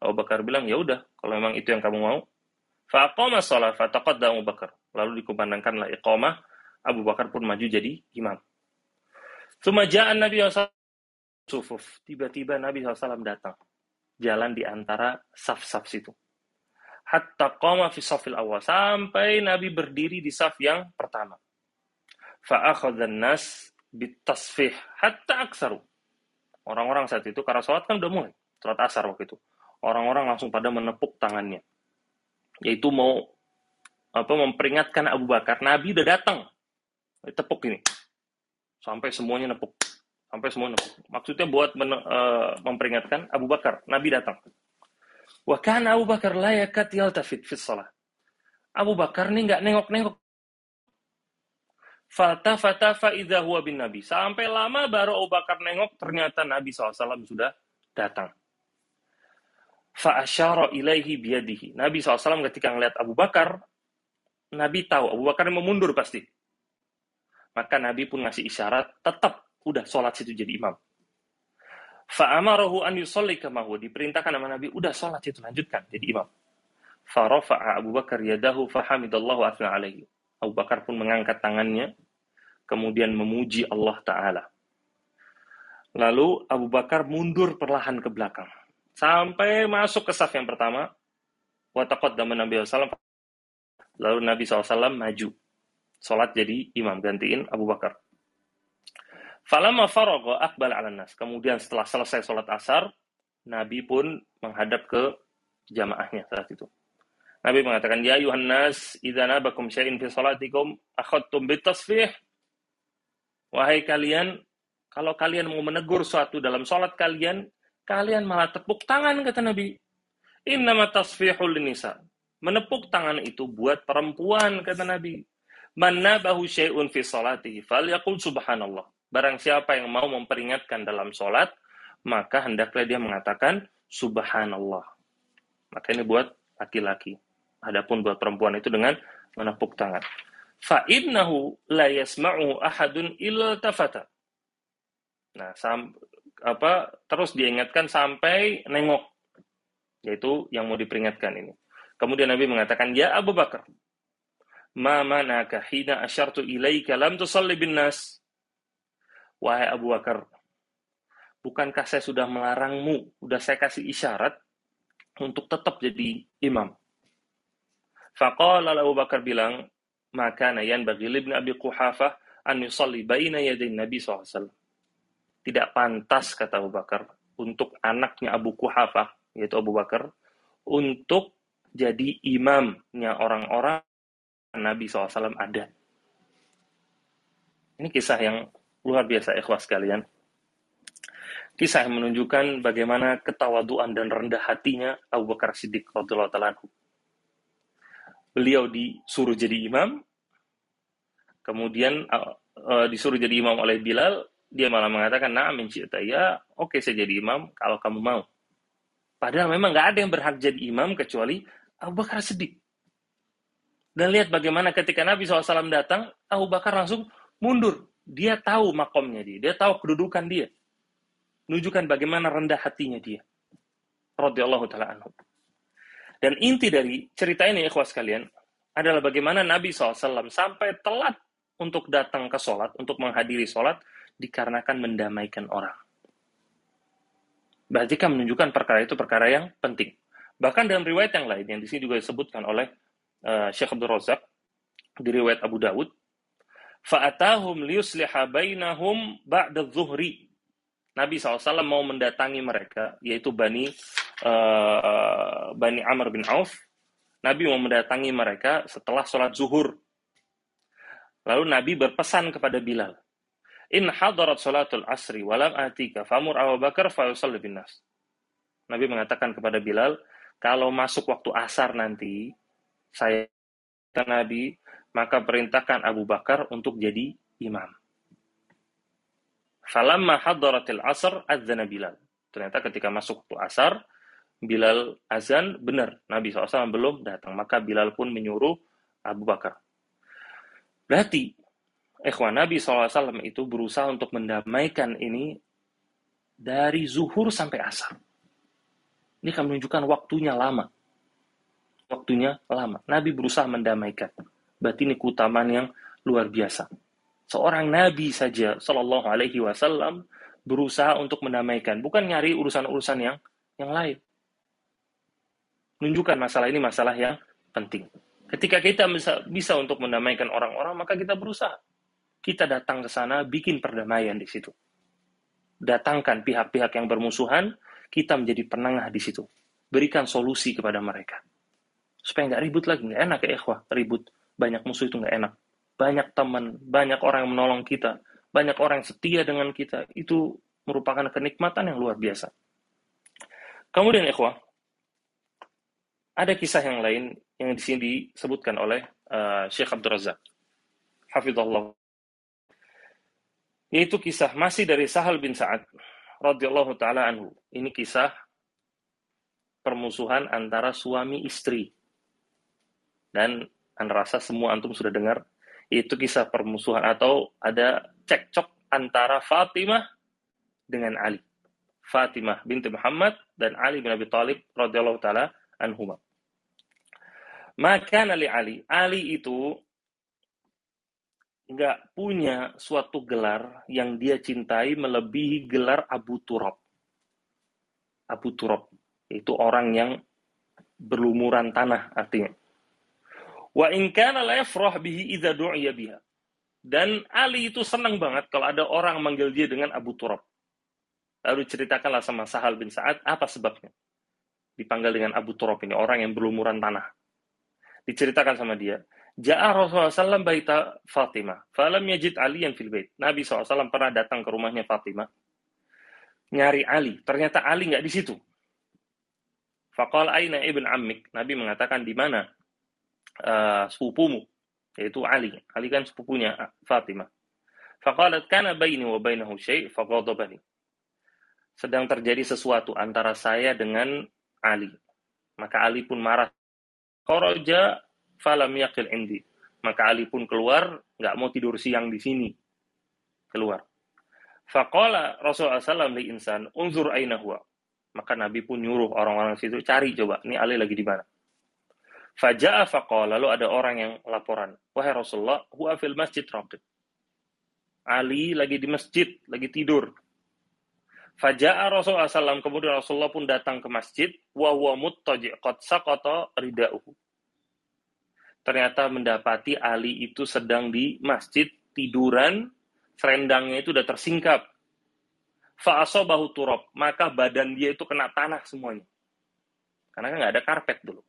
Abu Bakar bilang ya udah kalau memang itu yang kamu mau faqama shalah fataqadda Abu Bakar lalu dikumandangkanlah iqamah Abu Bakar pun maju jadi imam Sumajaan Nabi SAW tiba-tiba Nabi SAW datang jalan di antara saf-saf situ hatta qama fi safil awal sampai Nabi berdiri di saf yang pertama fa nas bitasfih hatta aksaru. Orang-orang saat itu karena sholat kan udah mulai, sholat asar waktu itu. Orang-orang langsung pada menepuk tangannya. Yaitu mau apa memperingatkan Abu Bakar, Nabi udah datang. Tepuk ini. Sampai semuanya nepuk. Sampai semua. Maksudnya buat men, uh, memperingatkan Abu Bakar, Nabi datang. Wa kana Abu Bakar layakat yaltafit fit salat. Abu Bakar nih nggak nengok-nengok Fata fata faida huwa bin Nabi. Sampai lama baru Abu Bakar nengok, ternyata Nabi SAW sudah datang. Fa'asyara ilaihi biyadihi. Nabi SAW ketika ngeliat Abu Bakar, Nabi tahu Abu Bakar mau mundur pasti. Maka Nabi pun ngasih isyarat, tetap udah sholat situ jadi imam. Fa'amarahu an yusolli kamahu. Diperintahkan sama Nabi, udah sholat situ lanjutkan jadi imam. Farafa'a Abu Bakar yadahu fahamidallahu asna alaihi. Abu Bakar pun mengangkat tangannya, kemudian memuji Allah Ta'ala. Lalu Abu Bakar mundur perlahan ke belakang. Sampai masuk ke saf yang pertama. Watakot dan Nabi SAW. Lalu Nabi SAW maju. Sholat jadi imam, gantiin Abu Bakar. Falama farogo akbal ala nas. Kemudian setelah selesai sholat asar, Nabi pun menghadap ke jamaahnya saat itu. Nabi mengatakan, Ya Yuhannas, idza nabakum syai'in fi salatikum, akhadtum bitasfih. Wahai kalian, kalau kalian mau menegur suatu dalam sholat kalian, kalian malah tepuk tangan, kata Nabi. Innama tasfihul nisa. Menepuk tangan itu buat perempuan, kata Nabi. Mana bahu syai'un fi salatihi, fal yakul subhanallah. Barang siapa yang mau memperingatkan dalam sholat, maka hendaklah dia mengatakan subhanallah. Maka ini buat laki-laki. Adapun buat perempuan itu dengan menepuk tangan. Fa innahu la yasma'u ahadun illa tafata. Nah, sam, apa terus diingatkan sampai nengok. Yaitu yang mau diperingatkan ini. Kemudian Nabi mengatakan, "Ya Abu Bakar, ma manaka hina asyartu ilaika lam tusalli bin nas?" Wahai Abu Bakar, bukankah saya sudah melarangmu, sudah saya kasih isyarat untuk tetap jadi imam? Faqala Abu Bakar bilang, maka nayan bagi Ibn Abi Quhafah an yusalli baina yaday Nabi SAW. Tidak pantas, kata Abu Bakar, untuk anaknya Abu Quhafah, yaitu Abu Bakar, untuk jadi imamnya orang-orang Nabi SAW ada. Ini kisah yang luar biasa ikhlas kalian. Kisah yang menunjukkan bagaimana ketawaduan dan rendah hatinya Abu Bakar Siddiq radhiyallahu taala beliau disuruh jadi imam, kemudian uh, uh, disuruh jadi imam oleh Bilal, dia malah mengatakan, nah mencita ya, oke saya jadi imam kalau kamu mau. Padahal memang nggak ada yang berhak jadi imam kecuali Abu Bakar Siddiq. Dan lihat bagaimana ketika Nabi SAW datang, Abu Bakar langsung mundur. Dia tahu makomnya dia, dia tahu kedudukan dia. Menunjukkan bagaimana rendah hatinya dia. Radiyallahu ta'ala anhu. Dan inti dari cerita ini, ikhwas sekalian, adalah bagaimana Nabi SAW sampai telat untuk datang ke sholat, untuk menghadiri sholat, dikarenakan mendamaikan orang. Berarti kan menunjukkan perkara itu perkara yang penting. Bahkan dalam riwayat yang lain, yang di sini juga disebutkan oleh uh, Syekh Abdul Razak, di riwayat Abu Dawud, fa'atahum liyusliha bainahum ba'da zuhri. Nabi SAW mau mendatangi mereka, yaitu Bani uh, Bani Amr bin Auf, Nabi mau mendatangi mereka setelah sholat zuhur. Lalu Nabi berpesan kepada Bilal, In hadarat sholatul asri walam atika famur Abu Bakar fayusal bin nas. Nabi mengatakan kepada Bilal, kalau masuk waktu asar nanti, saya Nabi, maka perintahkan Abu Bakar untuk jadi imam. Falamma hadaratil asr adzana Bilal. Ternyata ketika masuk waktu asar, Bilal azan, benar, Nabi SAW belum datang. Maka Bilal pun menyuruh Abu Bakar. Berarti, ikhwan Nabi SAW itu berusaha untuk mendamaikan ini dari zuhur sampai asar. Ini akan menunjukkan waktunya lama. Waktunya lama. Nabi berusaha mendamaikan. Berarti ini keutamaan yang luar biasa. Seorang Nabi saja, Shallallahu Alaihi Wasallam, berusaha untuk mendamaikan, bukan nyari urusan-urusan yang yang lain menunjukkan masalah ini masalah yang penting. Ketika kita bisa, bisa untuk mendamaikan orang-orang, maka kita berusaha. Kita datang ke sana, bikin perdamaian di situ. Datangkan pihak-pihak yang bermusuhan, kita menjadi penengah di situ. Berikan solusi kepada mereka. Supaya nggak ribut lagi, nggak enak ya ikhwah, ribut. Banyak musuh itu nggak enak. Banyak teman, banyak orang yang menolong kita, banyak orang yang setia dengan kita. Itu merupakan kenikmatan yang luar biasa. Kemudian ikhwah, ada kisah yang lain yang di sini disebutkan oleh uh, Syekh Abdul Razak. Hafizullah. Yaitu kisah masih dari Sahal bin Sa'ad radhiyallahu taala anhu. Ini kisah permusuhan antara suami istri. Dan anda rasa semua antum sudah dengar itu kisah permusuhan atau ada cekcok antara Fatimah dengan Ali. Fatimah binti Muhammad dan Ali bin Abi Thalib radhiyallahu taala anhuma. Maka Ali Ali, Ali itu nggak punya suatu gelar yang dia cintai melebihi gelar Abu Turab. Abu Turab itu orang yang berlumuran tanah artinya. Wa in kana la yafrah bihi idza du'iya biha. Dan Ali itu senang banget kalau ada orang manggil dia dengan Abu Turab. Lalu ceritakanlah sama Sahal bin Sa'ad apa sebabnya dipanggil dengan Abu Turab ini, orang yang berlumuran tanah. Diceritakan sama dia. Ja'a Rasulullah SAW baita Fatimah. Falam yajid Ali yang fil bait. Nabi SAW pernah datang ke rumahnya Fatimah. Nyari Ali. Ternyata Ali nggak di situ. Fakal aina ibn ammik. Nabi mengatakan di mana uh, sepupumu. Yaitu Ali. Ali kan sepupunya Fatimah. Faqalat kana baini wa bainahu syai'. Sedang terjadi sesuatu antara saya dengan Ali. Maka Ali pun marah. Kharaja falam yakil indi. Maka Ali pun keluar, nggak mau tidur siang di sini. Keluar. Faqala Rasulullah SAW li insan, unzur aina huwa. Maka Nabi pun nyuruh orang-orang situ, cari coba, ini Ali lagi di mana. Faja'a faqala, lalu ada orang yang laporan. Wahai Rasulullah, huwa fil masjid raqib. Ali lagi di masjid, lagi tidur. Faja'a Rasulullah SAW, kemudian Rasulullah pun datang ke masjid, wa huwa muttaji' qad saqata rida'uhu. Ternyata mendapati Ali itu sedang di masjid tiduran, serendangnya itu udah tersingkap. Fa'asobahu turab, maka badan dia itu kena tanah semuanya. Karena kan nggak ada karpet dulu.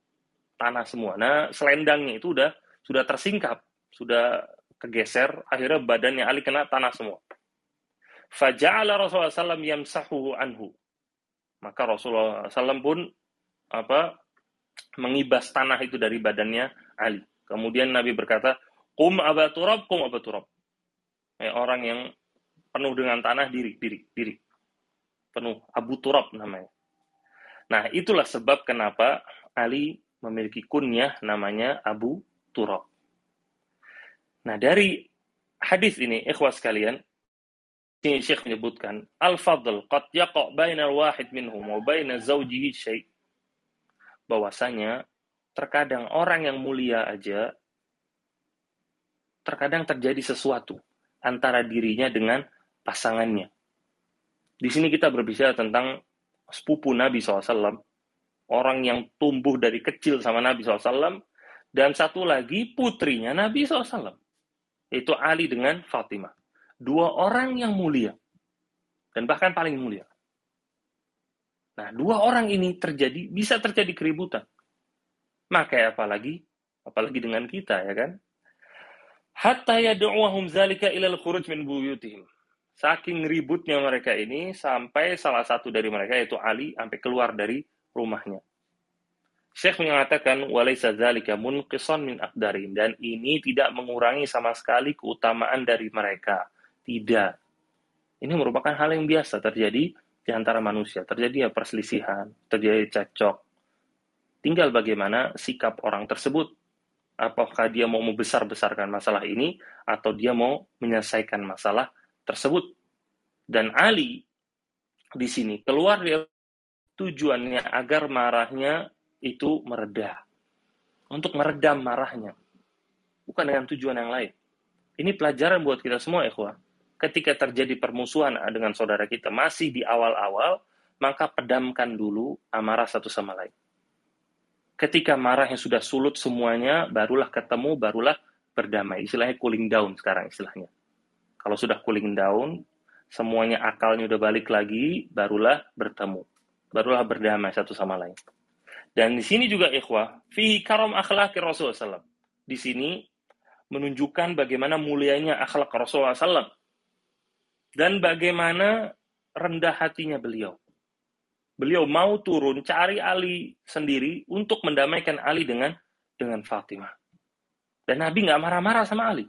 Tanah semua. Nah, selendangnya itu udah sudah tersingkap, sudah kegeser, akhirnya badannya Ali kena tanah semua. Faja'ala Rasulullah SAW yamsahuhu anhu. Maka Rasulullah SAW pun apa mengibas tanah itu dari badannya Ali. Kemudian Nabi berkata, Kum abaturab, kum abaturab. Ya, orang yang penuh dengan tanah diri, diri, diri. Penuh Abu Turab namanya. Nah, itulah sebab kenapa Ali memiliki kunyah namanya Abu Turab. Nah, dari hadis ini, ikhwas sekalian, ini Syekh menyebutkan, Al-Fadl qad yaqa' bainal wahid minhum wa baina zawjihi syai' bahwasanya terkadang orang yang mulia aja terkadang terjadi sesuatu antara dirinya dengan pasangannya. Di sini kita berbicara tentang sepupu Nabi SAW, orang yang tumbuh dari kecil sama Nabi SAW, dan satu lagi putrinya Nabi SAW, yaitu Ali dengan Fatimah. Dua orang yang mulia, dan bahkan paling mulia. Nah, dua orang ini terjadi, bisa terjadi keributan. Maka apalagi, apalagi dengan kita, ya kan? Hatta yadu'wahum zalika ilal khuruj min buyutihim. Saking ributnya mereka ini, sampai salah satu dari mereka, yaitu Ali, sampai keluar dari rumahnya. Syekh mengatakan, walaysa zalika munqisan min akdarin. Dan ini tidak mengurangi sama sekali keutamaan dari mereka. Tidak. Ini merupakan hal yang biasa terjadi di antara manusia. Terjadi ya perselisihan, terjadi cekcok. Tinggal bagaimana sikap orang tersebut. Apakah dia mau membesar-besarkan masalah ini atau dia mau menyelesaikan masalah tersebut. Dan Ali di sini keluar dari tujuannya agar marahnya itu meredah. Untuk meredam marahnya. Bukan dengan tujuan yang lain. Ini pelajaran buat kita semua, ikhwah ketika terjadi permusuhan dengan saudara kita masih di awal-awal, maka pedamkan dulu amarah satu sama lain. Ketika marah yang sudah sulut semuanya, barulah ketemu, barulah berdamai. Istilahnya cooling down sekarang istilahnya. Kalau sudah cooling down, semuanya akalnya udah balik lagi, barulah bertemu. Barulah berdamai satu sama lain. Dan di sini juga ikhwah, fi karam akhlaki Rasulullah SAW. Di sini menunjukkan bagaimana mulianya akhlak Rasulullah SAW dan bagaimana rendah hatinya beliau. Beliau mau turun cari Ali sendiri untuk mendamaikan Ali dengan dengan Fatimah. Dan Nabi nggak marah-marah sama Ali.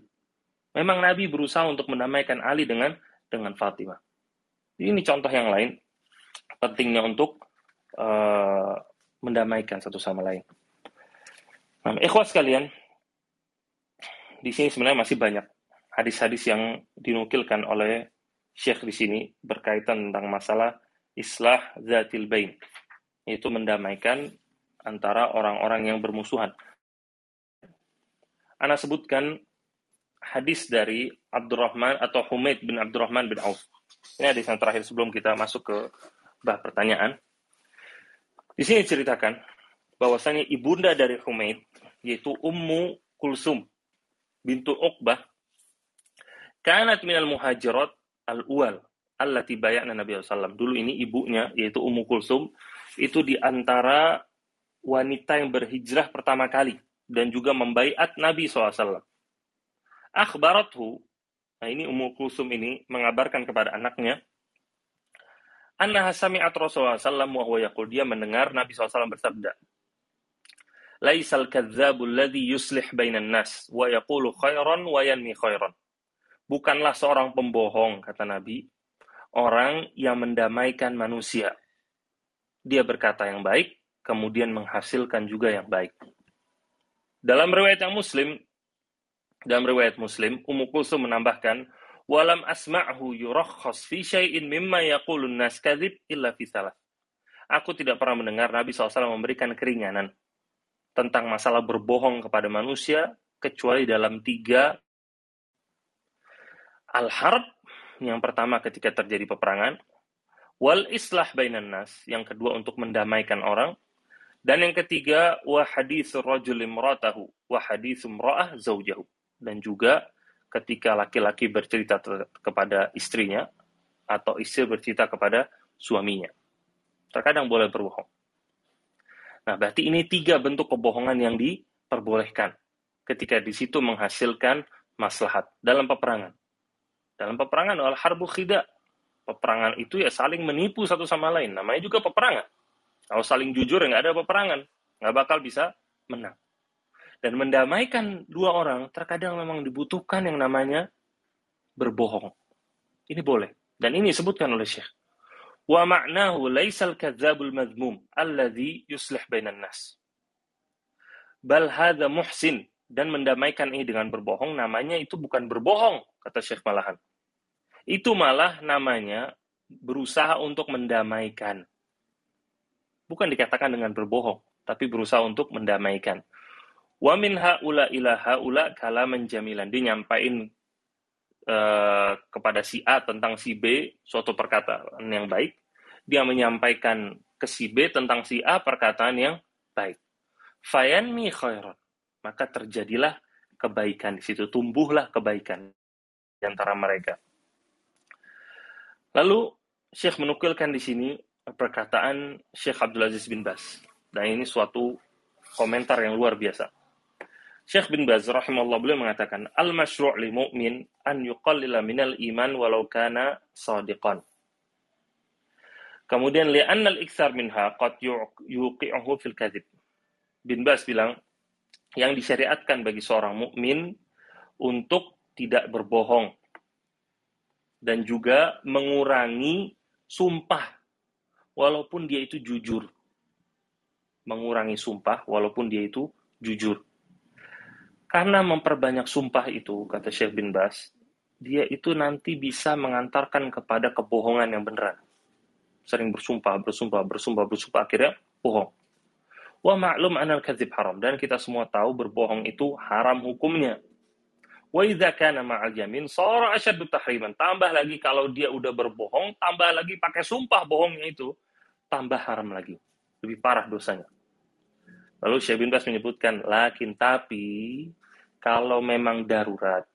Memang Nabi berusaha untuk mendamaikan Ali dengan dengan Fatimah. Ini contoh yang lain pentingnya untuk uh, mendamaikan satu sama lain. Nah, ikhwas sekalian, di sini sebenarnya masih banyak hadis-hadis yang dinukilkan oleh Syekh di sini berkaitan tentang masalah islah zatil bain, yaitu mendamaikan antara orang-orang yang bermusuhan. Ana sebutkan hadis dari Abdurrahman atau Humaid bin Abdurrahman bin Auf. Ini hadis yang terakhir sebelum kita masuk ke bah pertanyaan. Di sini ceritakan bahwasanya ibunda dari Humaid yaitu Ummu Kulsum bintu Uqbah kanat minal muhajirat al-uwal allati bayana Nabi SAW. Dulu ini ibunya yaitu Ummu Kulsum itu di antara wanita yang berhijrah pertama kali dan juga membaiat Nabi SAW. Akhbarathu, nah ini Ummu Kulsum ini mengabarkan kepada anaknya, Anna sami'at Rasulullah SAW wa yaqul, dia mendengar Nabi SAW bersabda, Laisal kadzabul ladhi yuslih bainan nas wa yaqulu khairan wa yanmi khairan bukanlah seorang pembohong, kata Nabi, orang yang mendamaikan manusia. Dia berkata yang baik, kemudian menghasilkan juga yang baik. Dalam riwayat yang Muslim, dalam riwayat Muslim, Ummu Kulsum menambahkan, "Walam asma'hu yurakhas fi syai'in mimma yaqulun nas kadzib illa fi salah." Aku tidak pernah mendengar Nabi SAW memberikan keringanan tentang masalah berbohong kepada manusia kecuali dalam tiga Al-harb. Yang pertama ketika terjadi peperangan, wal islah bainan nas. Yang kedua untuk mendamaikan orang, dan yang ketiga wa haditsu rajul imratahu wa imra'ah zaujahu dan juga ketika laki-laki bercerita kepada istrinya atau istri bercerita kepada suaminya. Terkadang boleh berbohong. Nah, berarti ini tiga bentuk kebohongan yang diperbolehkan ketika di situ menghasilkan maslahat dalam peperangan. Dalam peperangan al harbu khida. Peperangan itu ya saling menipu satu sama lain. Namanya juga peperangan. Kalau saling jujur ya nggak ada peperangan. Nggak bakal bisa menang. Dan mendamaikan dua orang terkadang memang dibutuhkan yang namanya berbohong. Ini boleh. Dan ini disebutkan oleh Syekh. Wa ma'nahu laisal kadzabul madhmum alladhi yuslih bainan nas. Bal hadha muhsin dan mendamaikan ini dengan berbohong namanya itu bukan berbohong kata Syekh malahan. Itu malah namanya berusaha untuk mendamaikan. Bukan dikatakan dengan berbohong, tapi berusaha untuk mendamaikan. Wa min haula ila haula kalaman jamilan. Dia nyampain uh, kepada si A tentang si B suatu perkataan yang baik. Dia menyampaikan ke si B tentang si A perkataan yang baik. Fayanmi khairan. Maka terjadilah kebaikan di situ, tumbuhlah kebaikan di antara mereka. Lalu Syekh menukilkan di sini perkataan Syekh Abdul Aziz bin Bas. Dan ini suatu komentar yang luar biasa. Syekh bin Baz rahimahullah beliau mengatakan al-masyru' li mu'min an yuqallila minal iman walau kana sadiqan. Kemudian li'anna al-iktsar minha qad yuqi'uhu fil kadzib. Bin Baz bilang yang disyariatkan bagi seorang mukmin untuk tidak berbohong dan juga mengurangi sumpah walaupun dia itu jujur. Mengurangi sumpah walaupun dia itu jujur. Karena memperbanyak sumpah itu, kata Syekh bin Bas, dia itu nanti bisa mengantarkan kepada kebohongan yang beneran. Sering bersumpah, bersumpah, bersumpah, bersumpah, akhirnya bohong. Wa ma'lum anal kadzib haram. Dan kita semua tahu berbohong itu haram hukumnya. Wa idza kana ma'al yamin sara asyaddu tahriman. Tambah lagi kalau dia udah berbohong, tambah lagi pakai sumpah bohongnya itu, tambah haram lagi. Lebih parah dosanya. Lalu Syekh bin Bas menyebutkan, lakin tapi kalau memang darurat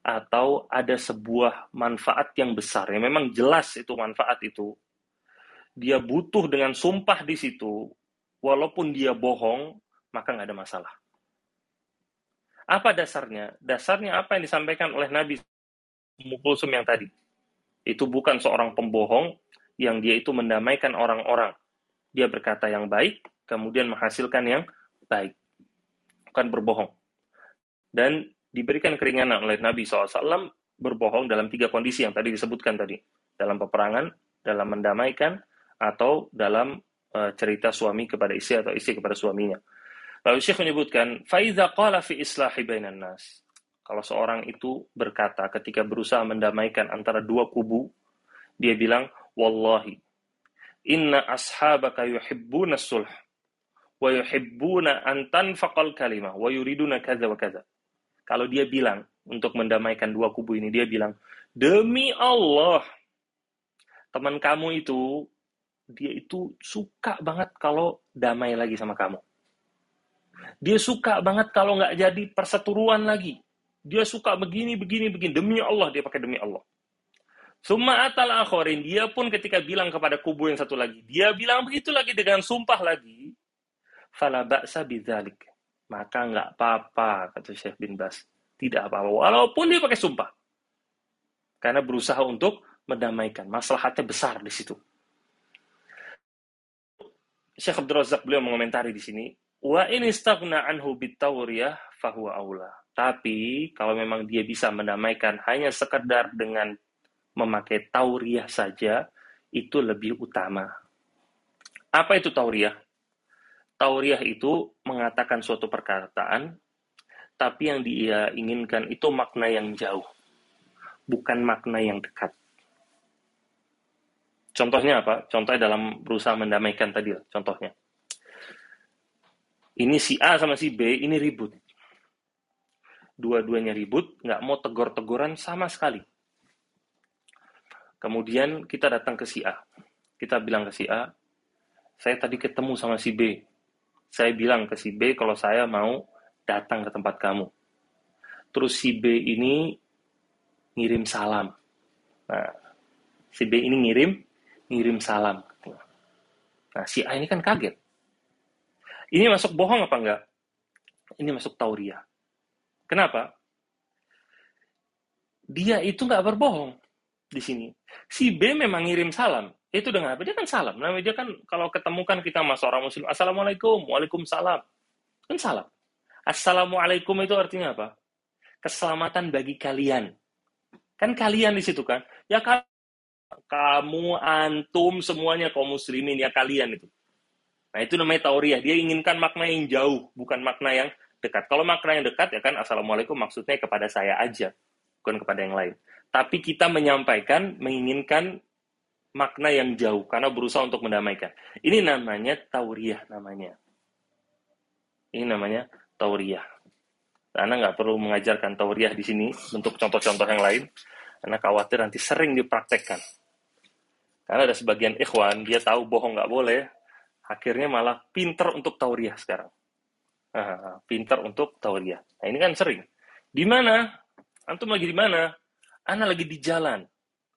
atau ada sebuah manfaat yang besar, yang memang jelas itu manfaat itu, dia butuh dengan sumpah di situ, walaupun dia bohong, maka nggak ada masalah. Apa dasarnya? Dasarnya apa yang disampaikan oleh Nabi Mukulsum yang tadi. Itu bukan seorang pembohong yang dia itu mendamaikan orang-orang. Dia berkata yang baik, kemudian menghasilkan yang baik. Bukan berbohong dan diberikan keringanan oleh Nabi SAW berbohong dalam tiga kondisi yang tadi disebutkan tadi dalam peperangan, dalam mendamaikan, atau dalam uh, cerita suami kepada istri atau istri kepada suaminya. Lalu Syekh menyebutkan, فَإِذَا قَالَ فِي إِصْلَاحِ بَيْنَ النَّاسِ Kalau seorang itu berkata ketika berusaha mendamaikan antara dua kubu, dia bilang, Wallahi, inna ashabaka yuhibbuna sulh, wa yuhibbuna an tanfaqal kalimah, wa yuriduna kaza wa kaza. Kalau dia bilang untuk mendamaikan dua kubu ini, dia bilang, demi Allah, teman kamu itu, dia itu suka banget kalau damai lagi sama kamu. Dia suka banget kalau nggak jadi perseturuan lagi. Dia suka begini, begini, begini. Demi Allah, dia pakai demi Allah. Summa atal akhorin, dia pun ketika bilang kepada kubu yang satu lagi, dia bilang begitu lagi dengan sumpah lagi. Fala ba'sa bidzalik maka nggak apa-apa, kata Syekh bin Bas. Tidak apa-apa, walaupun dia pakai sumpah. Karena berusaha untuk mendamaikan. Maslahatnya besar di situ. Syekh Abdul Razak beliau mengomentari di sini, wa ini stagna anhu bitawriyah fahuwa aula. Tapi kalau memang dia bisa mendamaikan hanya sekedar dengan memakai tauriah saja, itu lebih utama. Apa itu tauriah? Tauriah itu mengatakan suatu perkataan, tapi yang dia inginkan itu makna yang jauh, bukan makna yang dekat. Contohnya apa? Contohnya dalam berusaha mendamaikan tadi, contohnya. Ini si A sama si B, ini ribut. Dua-duanya ribut, nggak mau tegor-tegoran sama sekali. Kemudian kita datang ke si A. Kita bilang ke si A, saya tadi ketemu sama si B saya bilang ke si B kalau saya mau datang ke tempat kamu. Terus si B ini ngirim salam. Nah, si B ini ngirim ngirim salam. Nah, si A ini kan kaget. Ini masuk bohong apa enggak? Ini masuk tauria. Kenapa? Dia itu nggak berbohong di sini. Si B memang ngirim salam, itu dengan apa? Dia kan salam. Namanya dia kan kalau ketemu kan kita mas orang muslim, Assalamualaikum, Waalaikumsalam. Kan salam. Assalamualaikum itu artinya apa? Keselamatan bagi kalian. Kan kalian di situ kan. Ya kamu, antum, semuanya kaum muslimin, ya kalian itu. Nah itu namanya tauriah. Dia inginkan makna yang jauh, bukan makna yang dekat. Kalau makna yang dekat ya kan assalamualaikum maksudnya kepada saya aja, bukan kepada yang lain. Tapi kita menyampaikan, menginginkan makna yang jauh karena berusaha untuk mendamaikan. Ini namanya tauriah namanya. Ini namanya tauriah. Karena nggak perlu mengajarkan tauriah di sini untuk contoh-contoh yang lain, karena khawatir nanti sering dipraktekkan. Karena ada sebagian ikhwan, dia tahu bohong nggak boleh, akhirnya malah pinter untuk tauriah sekarang. Nah, pinter untuk tauriah. Nah ini kan sering. Di mana? Antum lagi di mana? Ana lagi di jalan.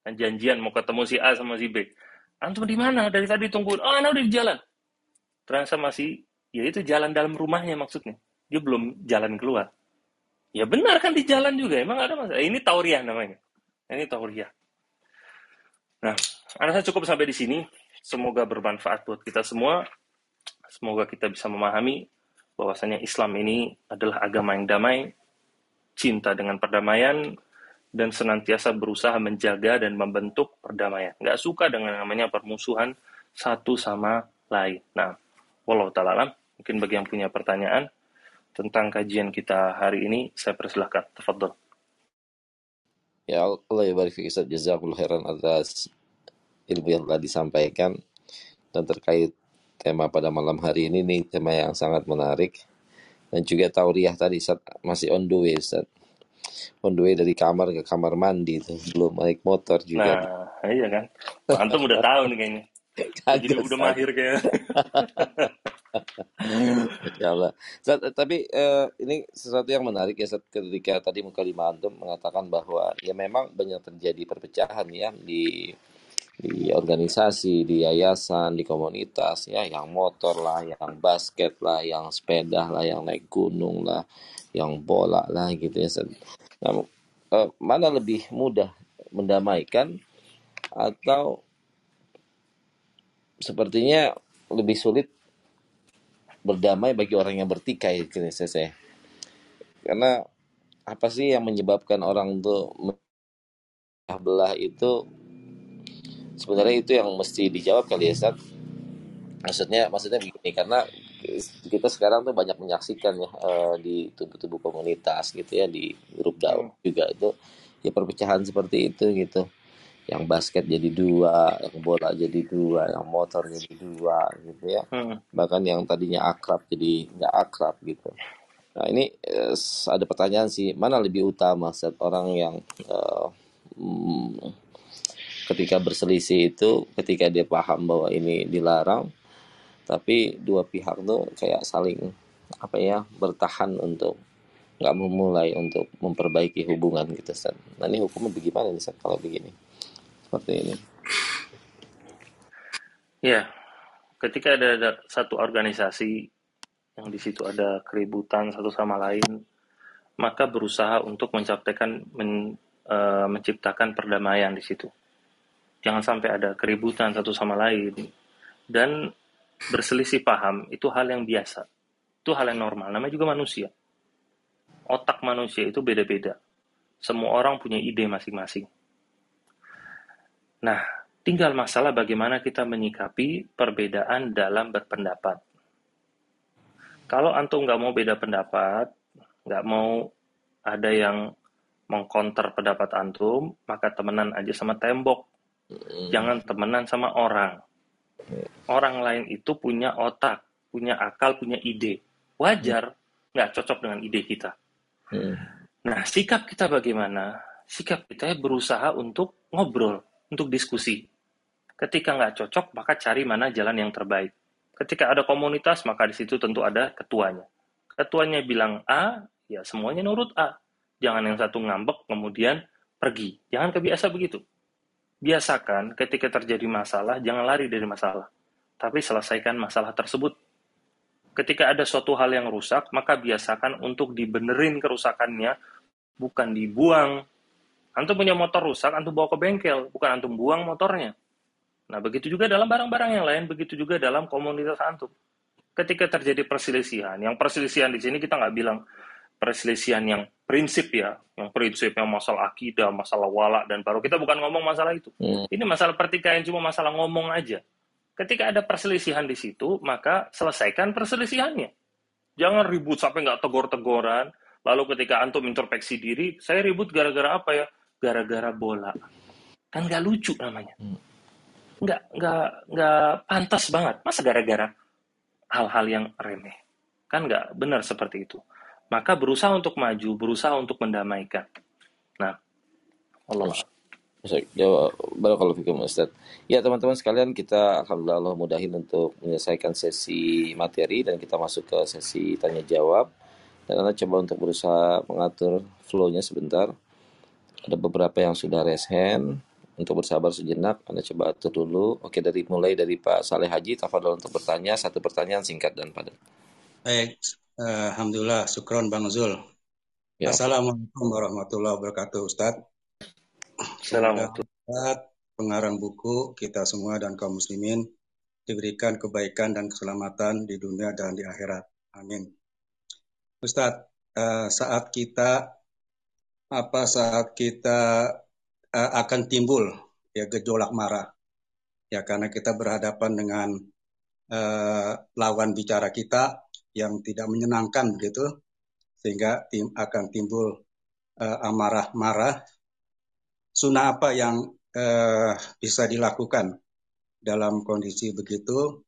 Kan janjian mau ketemu si A sama si B. Antum di mana? Dari tadi tungguin. Oh, Ana udah di jalan. Terasa masih, ya itu jalan dalam rumahnya maksudnya. Dia belum jalan keluar. Ya benar kan di jalan juga. Emang ada masalah. Ini tauriah namanya. Ini tauriah. Nah, Ana saya cukup sampai di sini. Semoga bermanfaat buat kita semua. Semoga kita bisa memahami bahwasanya Islam ini adalah agama yang damai, cinta dengan perdamaian, dan senantiasa berusaha menjaga dan membentuk perdamaian. Nggak suka dengan namanya permusuhan satu sama lain. Nah, walau ta'ala mungkin bagi yang punya pertanyaan tentang kajian kita hari ini, saya persilahkan. Tafadol. Ya Allah ya barik Ustaz jazakumullah khairan atas ilmu yang telah disampaikan dan terkait tema pada malam hari ini nih tema yang sangat menarik dan juga tauriah tadi Ustaz, masih on the way Ustaz on the way dari kamar ke kamar mandi tuh belum naik motor juga Nah, iya kan. Antum udah tahu nih kayaknya. Jadi Kagak, udah Ustaz. mahir kayak. Ya Allah. Tapi eh, ini sesuatu yang menarik ya Ustaz, ketika tadi Mukalimah Antum mengatakan bahwa ya memang banyak terjadi perpecahan ya di di organisasi, di yayasan, di komunitas ya yang motor lah, yang basket lah, yang sepeda lah, yang naik gunung lah, yang bola lah gitu ya. Nah, eh, mana lebih mudah mendamaikan atau sepertinya lebih sulit berdamai bagi orang yang bertikai gitu ya, saya. Karena apa sih yang menyebabkan orang memecah belah itu sebenarnya itu yang mesti dijawab kali ya Ustaz. Maksudnya maksudnya begini karena kita sekarang tuh banyak menyaksikan ya eh, di tubuh-tubuh komunitas gitu ya di grup dakwah juga itu ya perpecahan seperti itu gitu. Yang basket jadi dua, yang bola jadi dua, yang motor jadi dua gitu ya Hmm. bahkan yang tadinya akrab jadi nggak akrab gitu. Nah ini eh, ada pertanyaan sih, mana lebih utama saat orang yang eh, mm, ketika berselisih itu, ketika dia paham bahwa ini dilarang, tapi dua pihak tuh kayak saling apa ya bertahan untuk nggak memulai untuk memperbaiki hubungan gitu Ustaz. Nah ini hukumnya bagaimana kalau begini? Seperti ini. Ya, ketika ada, ada satu organisasi yang di situ ada keributan satu sama lain, maka berusaha untuk menciptakan men- eh, menciptakan perdamaian di situ. Jangan sampai ada keributan satu sama lain dan berselisih paham itu hal yang biasa. Itu hal yang normal, namanya juga manusia. Otak manusia itu beda-beda. Semua orang punya ide masing-masing. Nah, tinggal masalah bagaimana kita menyikapi perbedaan dalam berpendapat. Kalau antum nggak mau beda pendapat, nggak mau ada yang mengkonter pendapat antum, maka temenan aja sama tembok. Hmm. Jangan temenan sama orang. Orang lain itu punya otak, punya akal, punya ide. Wajar nggak cocok dengan ide kita. Hmm. Nah, sikap kita bagaimana? Sikap kita berusaha untuk ngobrol, untuk diskusi. Ketika nggak cocok, maka cari mana jalan yang terbaik. Ketika ada komunitas, maka di situ tentu ada ketuanya. Ketuanya bilang A, ya semuanya nurut A. Jangan yang satu ngambek, kemudian pergi. Jangan kebiasa begitu. Biasakan ketika terjadi masalah, jangan lari dari masalah. Tapi selesaikan masalah tersebut. Ketika ada suatu hal yang rusak, maka biasakan untuk dibenerin kerusakannya, bukan dibuang. Antum punya motor rusak, antum bawa ke bengkel, bukan antum buang motornya. Nah, begitu juga dalam barang-barang yang lain, begitu juga dalam komunitas antum. Ketika terjadi perselisihan, yang perselisihan di sini kita nggak bilang perselisihan yang prinsip ya, yang prinsip yang masalah akidah, masalah wala dan baru kita bukan ngomong masalah itu. Hmm. Ini masalah pertikaian cuma masalah ngomong aja. Ketika ada perselisihan di situ, maka selesaikan perselisihannya. Jangan ribut sampai nggak tegor-tegoran. Lalu ketika antum introspeksi diri, saya ribut gara-gara apa ya? Gara-gara bola. Kan nggak lucu namanya. Hmm. Nggak, nggak, nggak pantas banget. Masa gara-gara hal-hal yang remeh? Kan nggak benar seperti itu. Maka berusaha untuk maju, berusaha untuk mendamaikan. Nah, Allah. Jawab, kalau fikum Ustaz. Ya teman-teman sekalian kita Alhamdulillah Allah mudahin untuk menyelesaikan sesi materi dan kita masuk ke sesi tanya jawab. Dan Anda coba untuk berusaha mengatur flow-nya sebentar. Ada beberapa yang sudah raise hand. Untuk bersabar sejenak, Anda coba atur dulu. Oke, dari mulai dari Pak Saleh Haji, tafadhol untuk bertanya. Satu pertanyaan singkat dan padat. Baik, uh, Alhamdulillah. Syukron Bang Zul. Ya. Assalamualaikum warahmatullahi wabarakatuh, Ustadz. Assalamualaikum. Pengarang buku kita semua dan kaum muslimin diberikan kebaikan dan keselamatan di dunia dan di akhirat. Amin. Ustadz, uh, saat kita apa saat kita uh, akan timbul ya gejolak marah ya karena kita berhadapan dengan uh, lawan bicara kita yang tidak menyenangkan begitu sehingga tim akan timbul uh, amarah marah sunnah apa yang uh, bisa dilakukan dalam kondisi begitu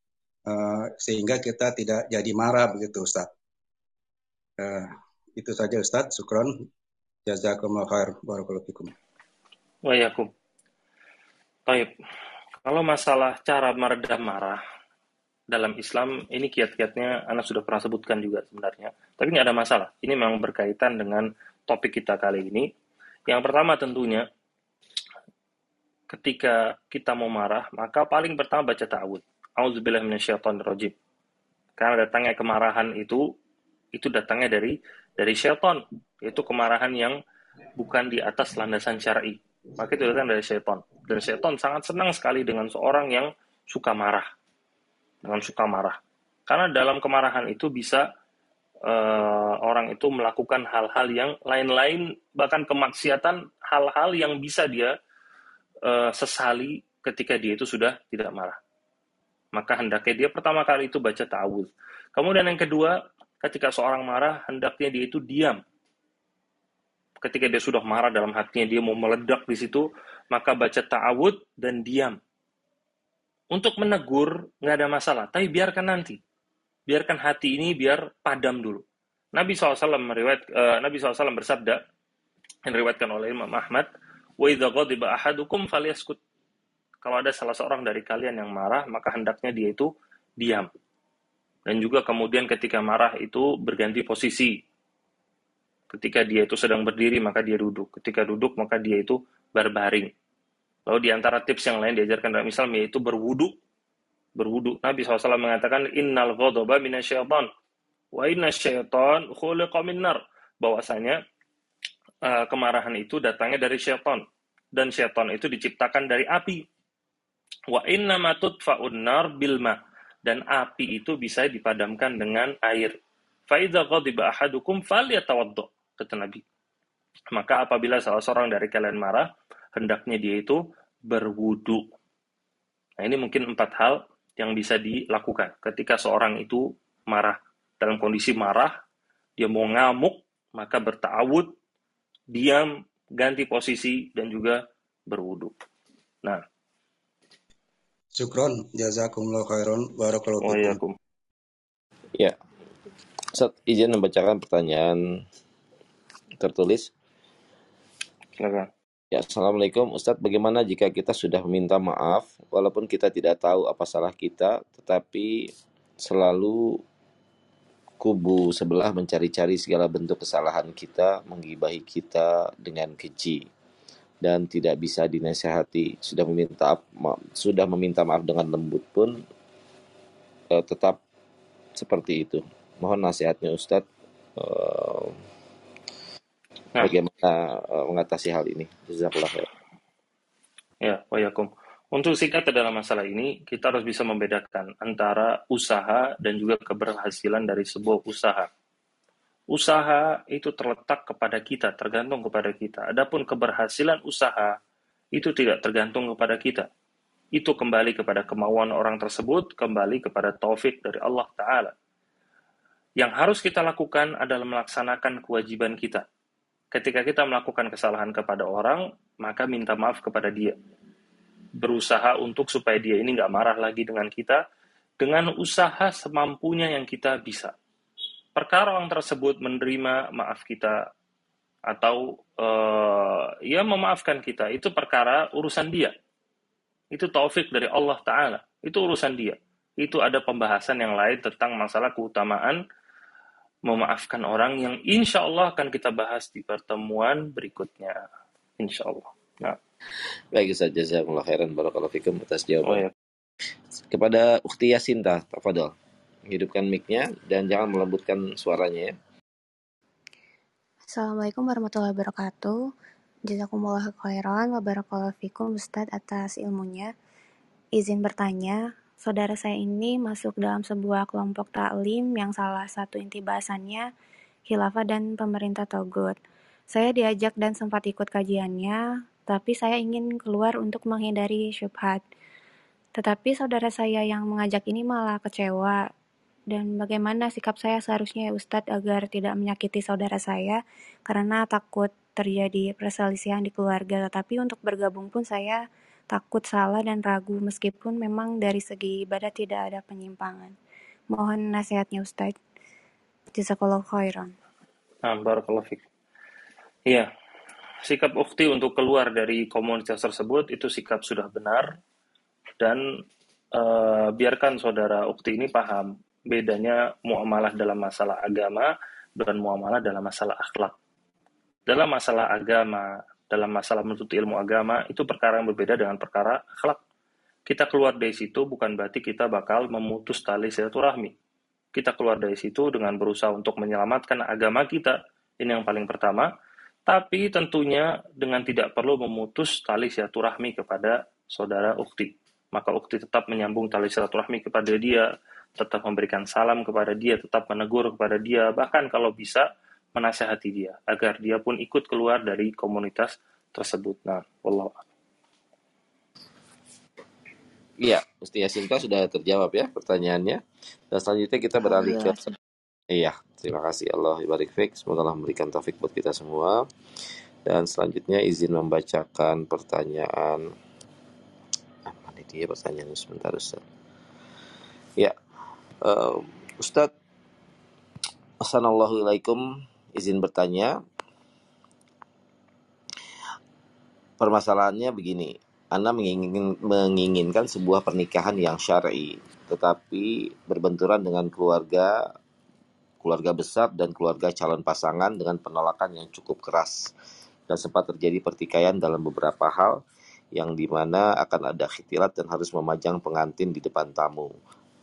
uh, sehingga kita tidak jadi marah begitu Ustaz. Uh, itu saja Ustaz, syukron. Jazakumullah khair. Barakallahu fikum. Wayakum. Baik. Kalau masalah cara meredam marah dalam Islam, ini kiat-kiatnya Anda sudah pernah sebutkan juga sebenarnya. Tapi ini ada masalah. Ini memang berkaitan dengan topik kita kali ini. Yang pertama tentunya, ketika kita mau marah, maka paling pertama baca ta'awud. Auzubillah minasyaitonirrajim. Karena datangnya kemarahan itu itu datangnya dari dari syaitan, yaitu kemarahan yang bukan di atas landasan syar'i. Maka itu datang dari syaitan. Dan syaitan sangat senang sekali dengan seorang yang suka marah. Dengan suka marah. Karena dalam kemarahan itu bisa uh, orang itu melakukan hal-hal yang lain-lain, bahkan kemaksiatan, hal-hal yang bisa dia uh, sesali ketika dia itu sudah tidak marah. Maka hendaknya dia pertama kali itu baca ta'awud. Kemudian yang kedua, ketika seorang marah, hendaknya dia itu diam. Ketika dia sudah marah dalam hatinya, dia mau meledak di situ, maka baca ta'awud dan diam. Untuk menegur, nggak ada masalah. Tapi biarkan nanti. Biarkan hati ini biar padam dulu. Nabi SAW meriwayat, uh, Nabi SAW bersabda, yang diriwayatkan oleh Imam Ahmad, Wa ghadiba ahadukum falyaskut. Kalau ada salah seorang dari kalian yang marah, maka hendaknya dia itu diam. Dan juga kemudian ketika marah itu berganti posisi. Ketika dia itu sedang berdiri, maka dia duduk. Ketika duduk, maka dia itu berbaring. Lalu di antara tips yang lain diajarkan dalam Islam yaitu berwudu. Berwudu. Nabi SAW mengatakan, Innal ghadaba minasyaitan. Wa inna syaitan khuliqa minnar. Bahwasanya uh, kemarahan itu datangnya dari syaitan dan syaitan itu diciptakan dari api. Wa inna matut fa'unnar bilma dan api itu bisa dipadamkan dengan air. Faiza ghadiba ahadukum falyatawaddo kata Nabi. Maka apabila salah seorang dari kalian marah, hendaknya dia itu berwudu. Nah, ini mungkin empat hal yang bisa dilakukan ketika seorang itu marah. Dalam kondisi marah, dia mau ngamuk, maka bertawud, diam, ganti posisi, dan juga berwudu. Nah. Syukron, jazakumullah khairan, barakallahu fikum. Ya. Ustaz, izin membacakan pertanyaan tertulis. Silakan. Ya, Assalamualaikum Ustadz, bagaimana jika kita sudah meminta maaf, walaupun kita tidak tahu apa salah kita, tetapi selalu kubu sebelah mencari-cari segala bentuk kesalahan kita, menggibahi kita dengan keji dan tidak bisa dinasehati. Sudah meminta maaf, sudah meminta maaf dengan lembut pun eh, tetap seperti itu. Mohon nasihatnya Ustadz eh, nah. bagaimana eh, mengatasi hal ini. Jazakallah Ya, wayakum. Untuk singkat dalam masalah ini, kita harus bisa membedakan antara usaha dan juga keberhasilan dari sebuah usaha. Usaha itu terletak kepada kita, tergantung kepada kita. Adapun keberhasilan usaha itu tidak tergantung kepada kita. Itu kembali kepada kemauan orang tersebut, kembali kepada taufik dari Allah Ta'ala. Yang harus kita lakukan adalah melaksanakan kewajiban kita. Ketika kita melakukan kesalahan kepada orang, maka minta maaf kepada dia. Berusaha untuk supaya dia ini nggak marah lagi dengan kita, dengan usaha semampunya yang kita bisa. Perkara orang tersebut menerima maaf kita atau uh, ya memaafkan kita itu perkara urusan dia. Itu taufik dari Allah Taala. Itu urusan dia. Itu ada pembahasan yang lain tentang masalah keutamaan memaafkan orang yang insya Allah akan kita bahas di pertemuan berikutnya insya Allah nah. baik saja saya khairan barakallahu fikum atas jawaban oh, ya. kepada Ukti Yasinta tafadhol hidupkan mic-nya dan jangan melembutkan suaranya ya. Assalamualaikum warahmatullahi wabarakatuh. Jazakumullah khairan wa barakallahu fikum Ustadz atas ilmunya. Izin bertanya, saudara saya ini masuk dalam sebuah kelompok taklim yang salah satu inti bahasannya khilafah dan pemerintah togut. Saya diajak dan sempat ikut kajiannya, tapi saya ingin keluar untuk menghindari syubhat. Tetapi saudara saya yang mengajak ini malah kecewa dan bagaimana sikap saya seharusnya ya Ustadz agar tidak menyakiti saudara saya karena takut terjadi perselisihan di keluarga tetapi untuk bergabung pun saya takut salah dan ragu meskipun memang dari segi ibadah tidak ada penyimpangan. Mohon nasihatnya Ustadz. Jazakallahu khairan. Nah, barakallahu iya sikap ukti untuk keluar dari komunitas tersebut itu sikap sudah benar dan uh, biarkan saudara ukti ini paham bedanya muamalah dalam masalah agama dan muamalah dalam masalah akhlak. Dalam masalah agama, dalam masalah menuntut ilmu agama, itu perkara yang berbeda dengan perkara akhlak. Kita keluar dari situ bukan berarti kita bakal memutus tali silaturahmi. Kita keluar dari situ dengan berusaha untuk menyelamatkan agama kita. Ini yang paling pertama. Tapi tentunya dengan tidak perlu memutus tali silaturahmi kepada saudara ukti. Maka ukti tetap menyambung tali silaturahmi kepada dia, tetap memberikan salam kepada dia, tetap menegur kepada dia, bahkan kalau bisa menasehati dia agar dia pun ikut keluar dari komunitas tersebut. Nah, Allah. Iya, Ustaz Yasinta sudah terjawab ya pertanyaannya. Dan selanjutnya kita beralih ke Iya, terima kasih Allah ibarik fik. Semoga Allah memberikan taufik buat kita semua. Dan selanjutnya izin membacakan pertanyaan apa nih dia pertanyaan sebentar Ustaz. Ya, Uh, Ustadz, Assalamualaikum, izin bertanya. Permasalahannya begini, Anda menginginkan, menginginkan sebuah pernikahan yang syar'i, tetapi berbenturan dengan keluarga keluarga besar dan keluarga calon pasangan dengan penolakan yang cukup keras dan sempat terjadi pertikaian dalam beberapa hal yang di mana akan ada khitilat dan harus memajang pengantin di depan tamu.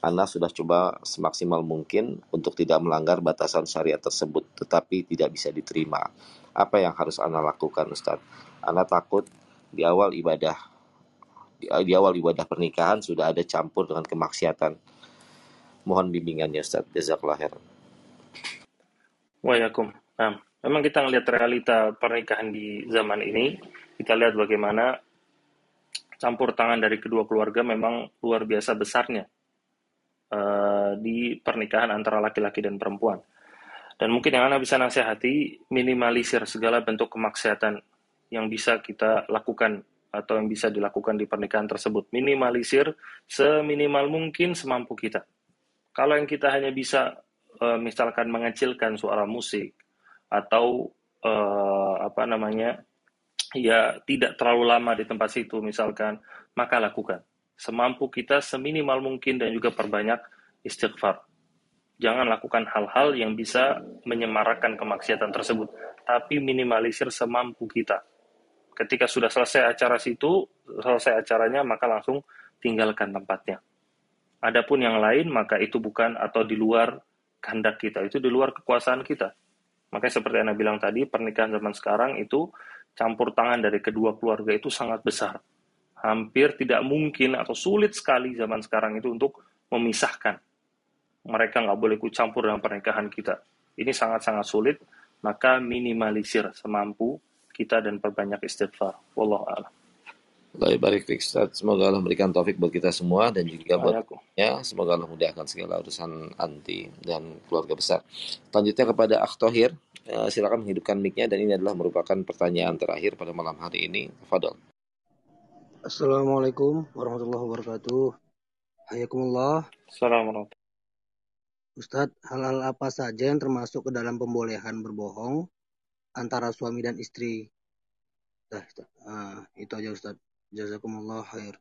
Ana sudah coba semaksimal mungkin untuk tidak melanggar batasan syariat tersebut, tetapi tidak bisa diterima. Apa yang harus Ana lakukan, Ustadz? Ana takut di awal ibadah di, awal ibadah pernikahan sudah ada campur dengan kemaksiatan. Mohon bimbingannya, Ustadz. Jazakallah khairan. Waalaikum. Nah, memang kita melihat realita pernikahan di zaman ini, kita lihat bagaimana campur tangan dari kedua keluarga memang luar biasa besarnya uh, di pernikahan antara laki-laki dan perempuan. Dan mungkin yang Anda bisa nasihati, minimalisir segala bentuk kemaksiatan yang bisa kita lakukan atau yang bisa dilakukan di pernikahan tersebut. Minimalisir seminimal mungkin semampu kita. Kalau yang kita hanya bisa uh, misalkan mengecilkan suara musik atau uh, apa namanya ya tidak terlalu lama di tempat situ misalkan, maka lakukan semampu kita seminimal mungkin dan juga perbanyak istighfar. Jangan lakukan hal-hal yang bisa menyemarakan kemaksiatan tersebut, tapi minimalisir semampu kita. Ketika sudah selesai acara situ, selesai acaranya, maka langsung tinggalkan tempatnya. Adapun yang lain, maka itu bukan atau di luar kehendak kita, itu di luar kekuasaan kita. Makanya seperti Anda bilang tadi, pernikahan zaman sekarang itu campur tangan dari kedua keluarga itu sangat besar hampir tidak mungkin atau sulit sekali zaman sekarang itu untuk memisahkan. Mereka nggak boleh ikut campur dalam pernikahan kita. Ini sangat-sangat sulit, maka minimalisir semampu kita dan perbanyak istighfar. Wallahu a'lam. Barik Ustaz. Semoga Allah memberikan taufik buat kita semua dan juga buat ya. Semoga Allah mudahkan segala urusan anti dan keluarga besar. Selanjutnya kepada Akhtohir. Uh, silakan menghidupkan mic-nya dan ini adalah merupakan pertanyaan terakhir pada malam hari ini. Fadol. Assalamualaikum warahmatullahi wabarakatuh. Hayakumullah. Assalamualaikum. Ustadz, hal-hal apa saja yang termasuk ke dalam pembolehan berbohong antara suami dan istri? Nah, uh, itu aja Ustadz. Jazakumullah khair.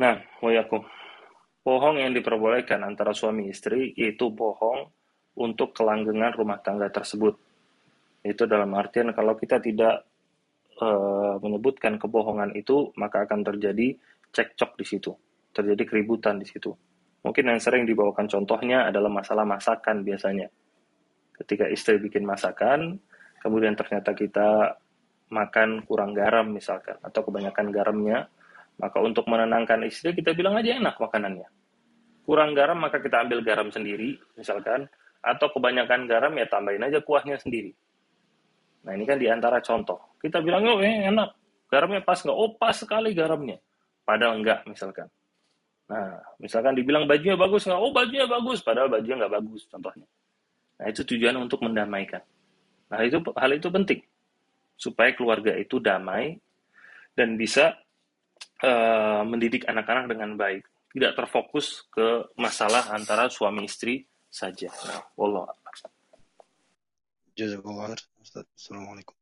Nah, wayakum. Bohong yang diperbolehkan antara suami istri yaitu bohong untuk kelanggengan rumah tangga tersebut. Itu dalam artian kalau kita tidak e, menyebutkan kebohongan itu, maka akan terjadi cekcok di situ, terjadi keributan di situ. Mungkin yang sering dibawakan contohnya adalah masalah masakan biasanya. Ketika istri bikin masakan, kemudian ternyata kita makan kurang garam misalkan atau kebanyakan garamnya maka untuk menenangkan istri kita bilang aja enak makanannya kurang garam maka kita ambil garam sendiri misalkan atau kebanyakan garam ya tambahin aja kuahnya sendiri nah ini kan di antara contoh. Kita bilang oh eh, enak. Garamnya pas nggak? Oh pas sekali garamnya. Padahal enggak misalkan. Nah misalkan dibilang bajunya bagus nggak? Oh bajunya bagus. Padahal bajunya nggak bagus contohnya. Nah itu tujuan untuk mendamaikan. Nah itu hal itu penting. Supaya keluarga itu damai dan bisa uh, mendidik anak-anak dengan baik. Tidak terfokus ke masalah antara suami istri saja. Nah, Allah. Jazakallah Assalamualaikum.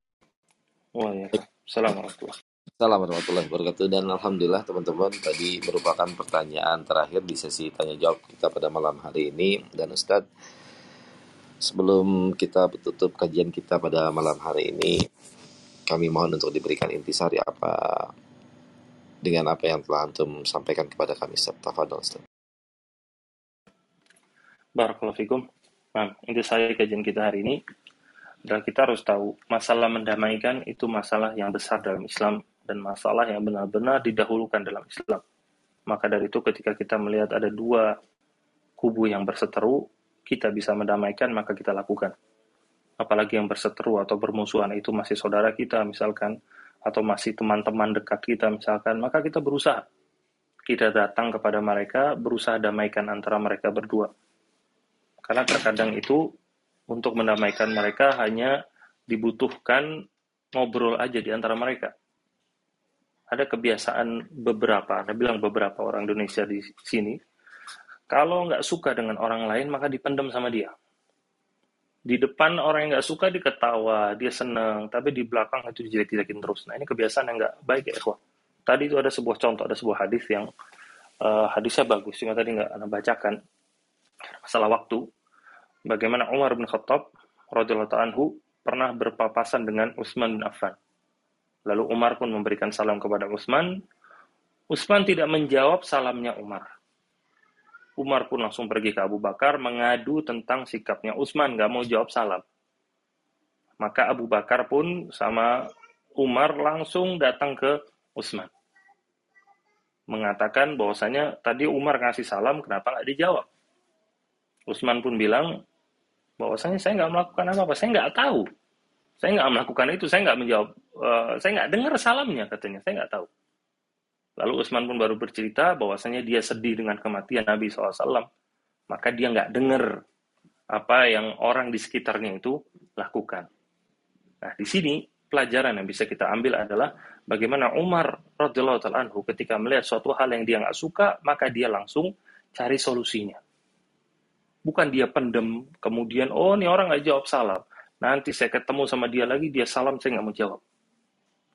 Waalaikumsalam warahmatullahi Assalamualaikum warahmatullahi wabarakatuh dan Alhamdulillah teman-teman tadi merupakan pertanyaan terakhir di sesi tanya jawab kita pada malam hari ini dan Ustadz sebelum kita tutup kajian kita pada malam hari ini kami mohon untuk diberikan intisari apa dengan apa yang telah antum sampaikan kepada kami Ustaz. Tafadhol Ustaz. Barakallahu fikum. Nah, intisari kajian kita hari ini adalah kita harus tahu masalah mendamaikan itu masalah yang besar dalam Islam dan masalah yang benar-benar didahulukan dalam Islam. Maka dari itu ketika kita melihat ada dua kubu yang berseteru, kita bisa mendamaikan maka kita lakukan. Apalagi yang berseteru atau bermusuhan itu masih saudara kita misalkan atau masih teman-teman dekat kita misalkan maka kita berusaha. Kita datang kepada mereka berusaha damaikan antara mereka berdua. Karena terkadang itu untuk mendamaikan mereka hanya dibutuhkan ngobrol aja di antara mereka ada kebiasaan beberapa, Anda bilang beberapa orang Indonesia di sini, kalau nggak suka dengan orang lain maka dipendam sama dia di depan orang yang nggak suka diketawa, dia seneng, tapi di belakang itu dijelek-jelekin terus. Nah ini kebiasaan yang nggak baik ya, ikhwah. Tadi itu ada sebuah contoh, ada sebuah hadis yang uh, hadisnya bagus, cuma tadi nggak anda bacakan. Masalah waktu, bagaimana Umar bin Khattab radhiyallahu anhu pernah berpapasan dengan Utsman bin Affan. Lalu Umar pun memberikan salam kepada Utsman. Utsman tidak menjawab salamnya Umar. Umar pun langsung pergi ke Abu Bakar mengadu tentang sikapnya Utsman nggak mau jawab salam. Maka Abu Bakar pun sama Umar langsung datang ke Utsman. Mengatakan bahwasanya tadi Umar ngasih salam, kenapa nggak dijawab? Utsman pun bilang bahwasanya saya nggak melakukan apa-apa, saya nggak tahu. Saya nggak melakukan itu, saya nggak menjawab, uh, saya nggak dengar salamnya katanya, saya nggak tahu. Lalu Utsman pun baru bercerita bahwasanya dia sedih dengan kematian Nabi SAW. Maka dia nggak dengar apa yang orang di sekitarnya itu lakukan. Nah, di sini pelajaran yang bisa kita ambil adalah bagaimana Umar radhiyallahu anhu ketika melihat suatu hal yang dia nggak suka, maka dia langsung cari solusinya. Bukan dia pendem, kemudian oh ini orang nggak jawab salam. Nanti saya ketemu sama dia lagi, dia salam saya nggak mau jawab.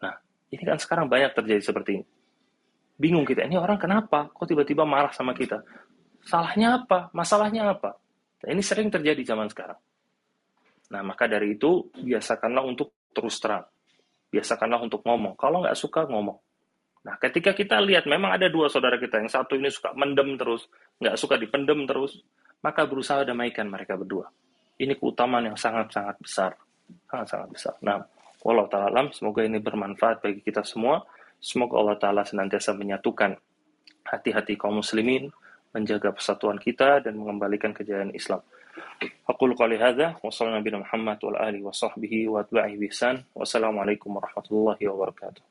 Nah, ini kan sekarang banyak terjadi seperti ini. Bingung kita ini orang kenapa? Kok tiba-tiba marah sama kita? Salahnya apa? Masalahnya apa? Nah, ini sering terjadi zaman sekarang. Nah maka dari itu biasakanlah untuk terus terang. Biasakanlah untuk ngomong. Kalau nggak suka ngomong. Nah ketika kita lihat memang ada dua saudara kita yang satu ini suka mendem terus nggak suka dipendem terus maka berusaha damaikan mereka berdua ini keutamaan yang sangat-sangat besar sangat-sangat besar nah walau ta'ala semoga ini bermanfaat bagi kita semua Semoga Allah Ta'ala senantiasa menyatukan hati-hati kaum muslimin menjaga persatuan kita dan mengembalikan kejayaan Islam. Aku wa wa wa wa atba'ihi bisan. Wassalamualaikum warahmatullahi wabarakatuh.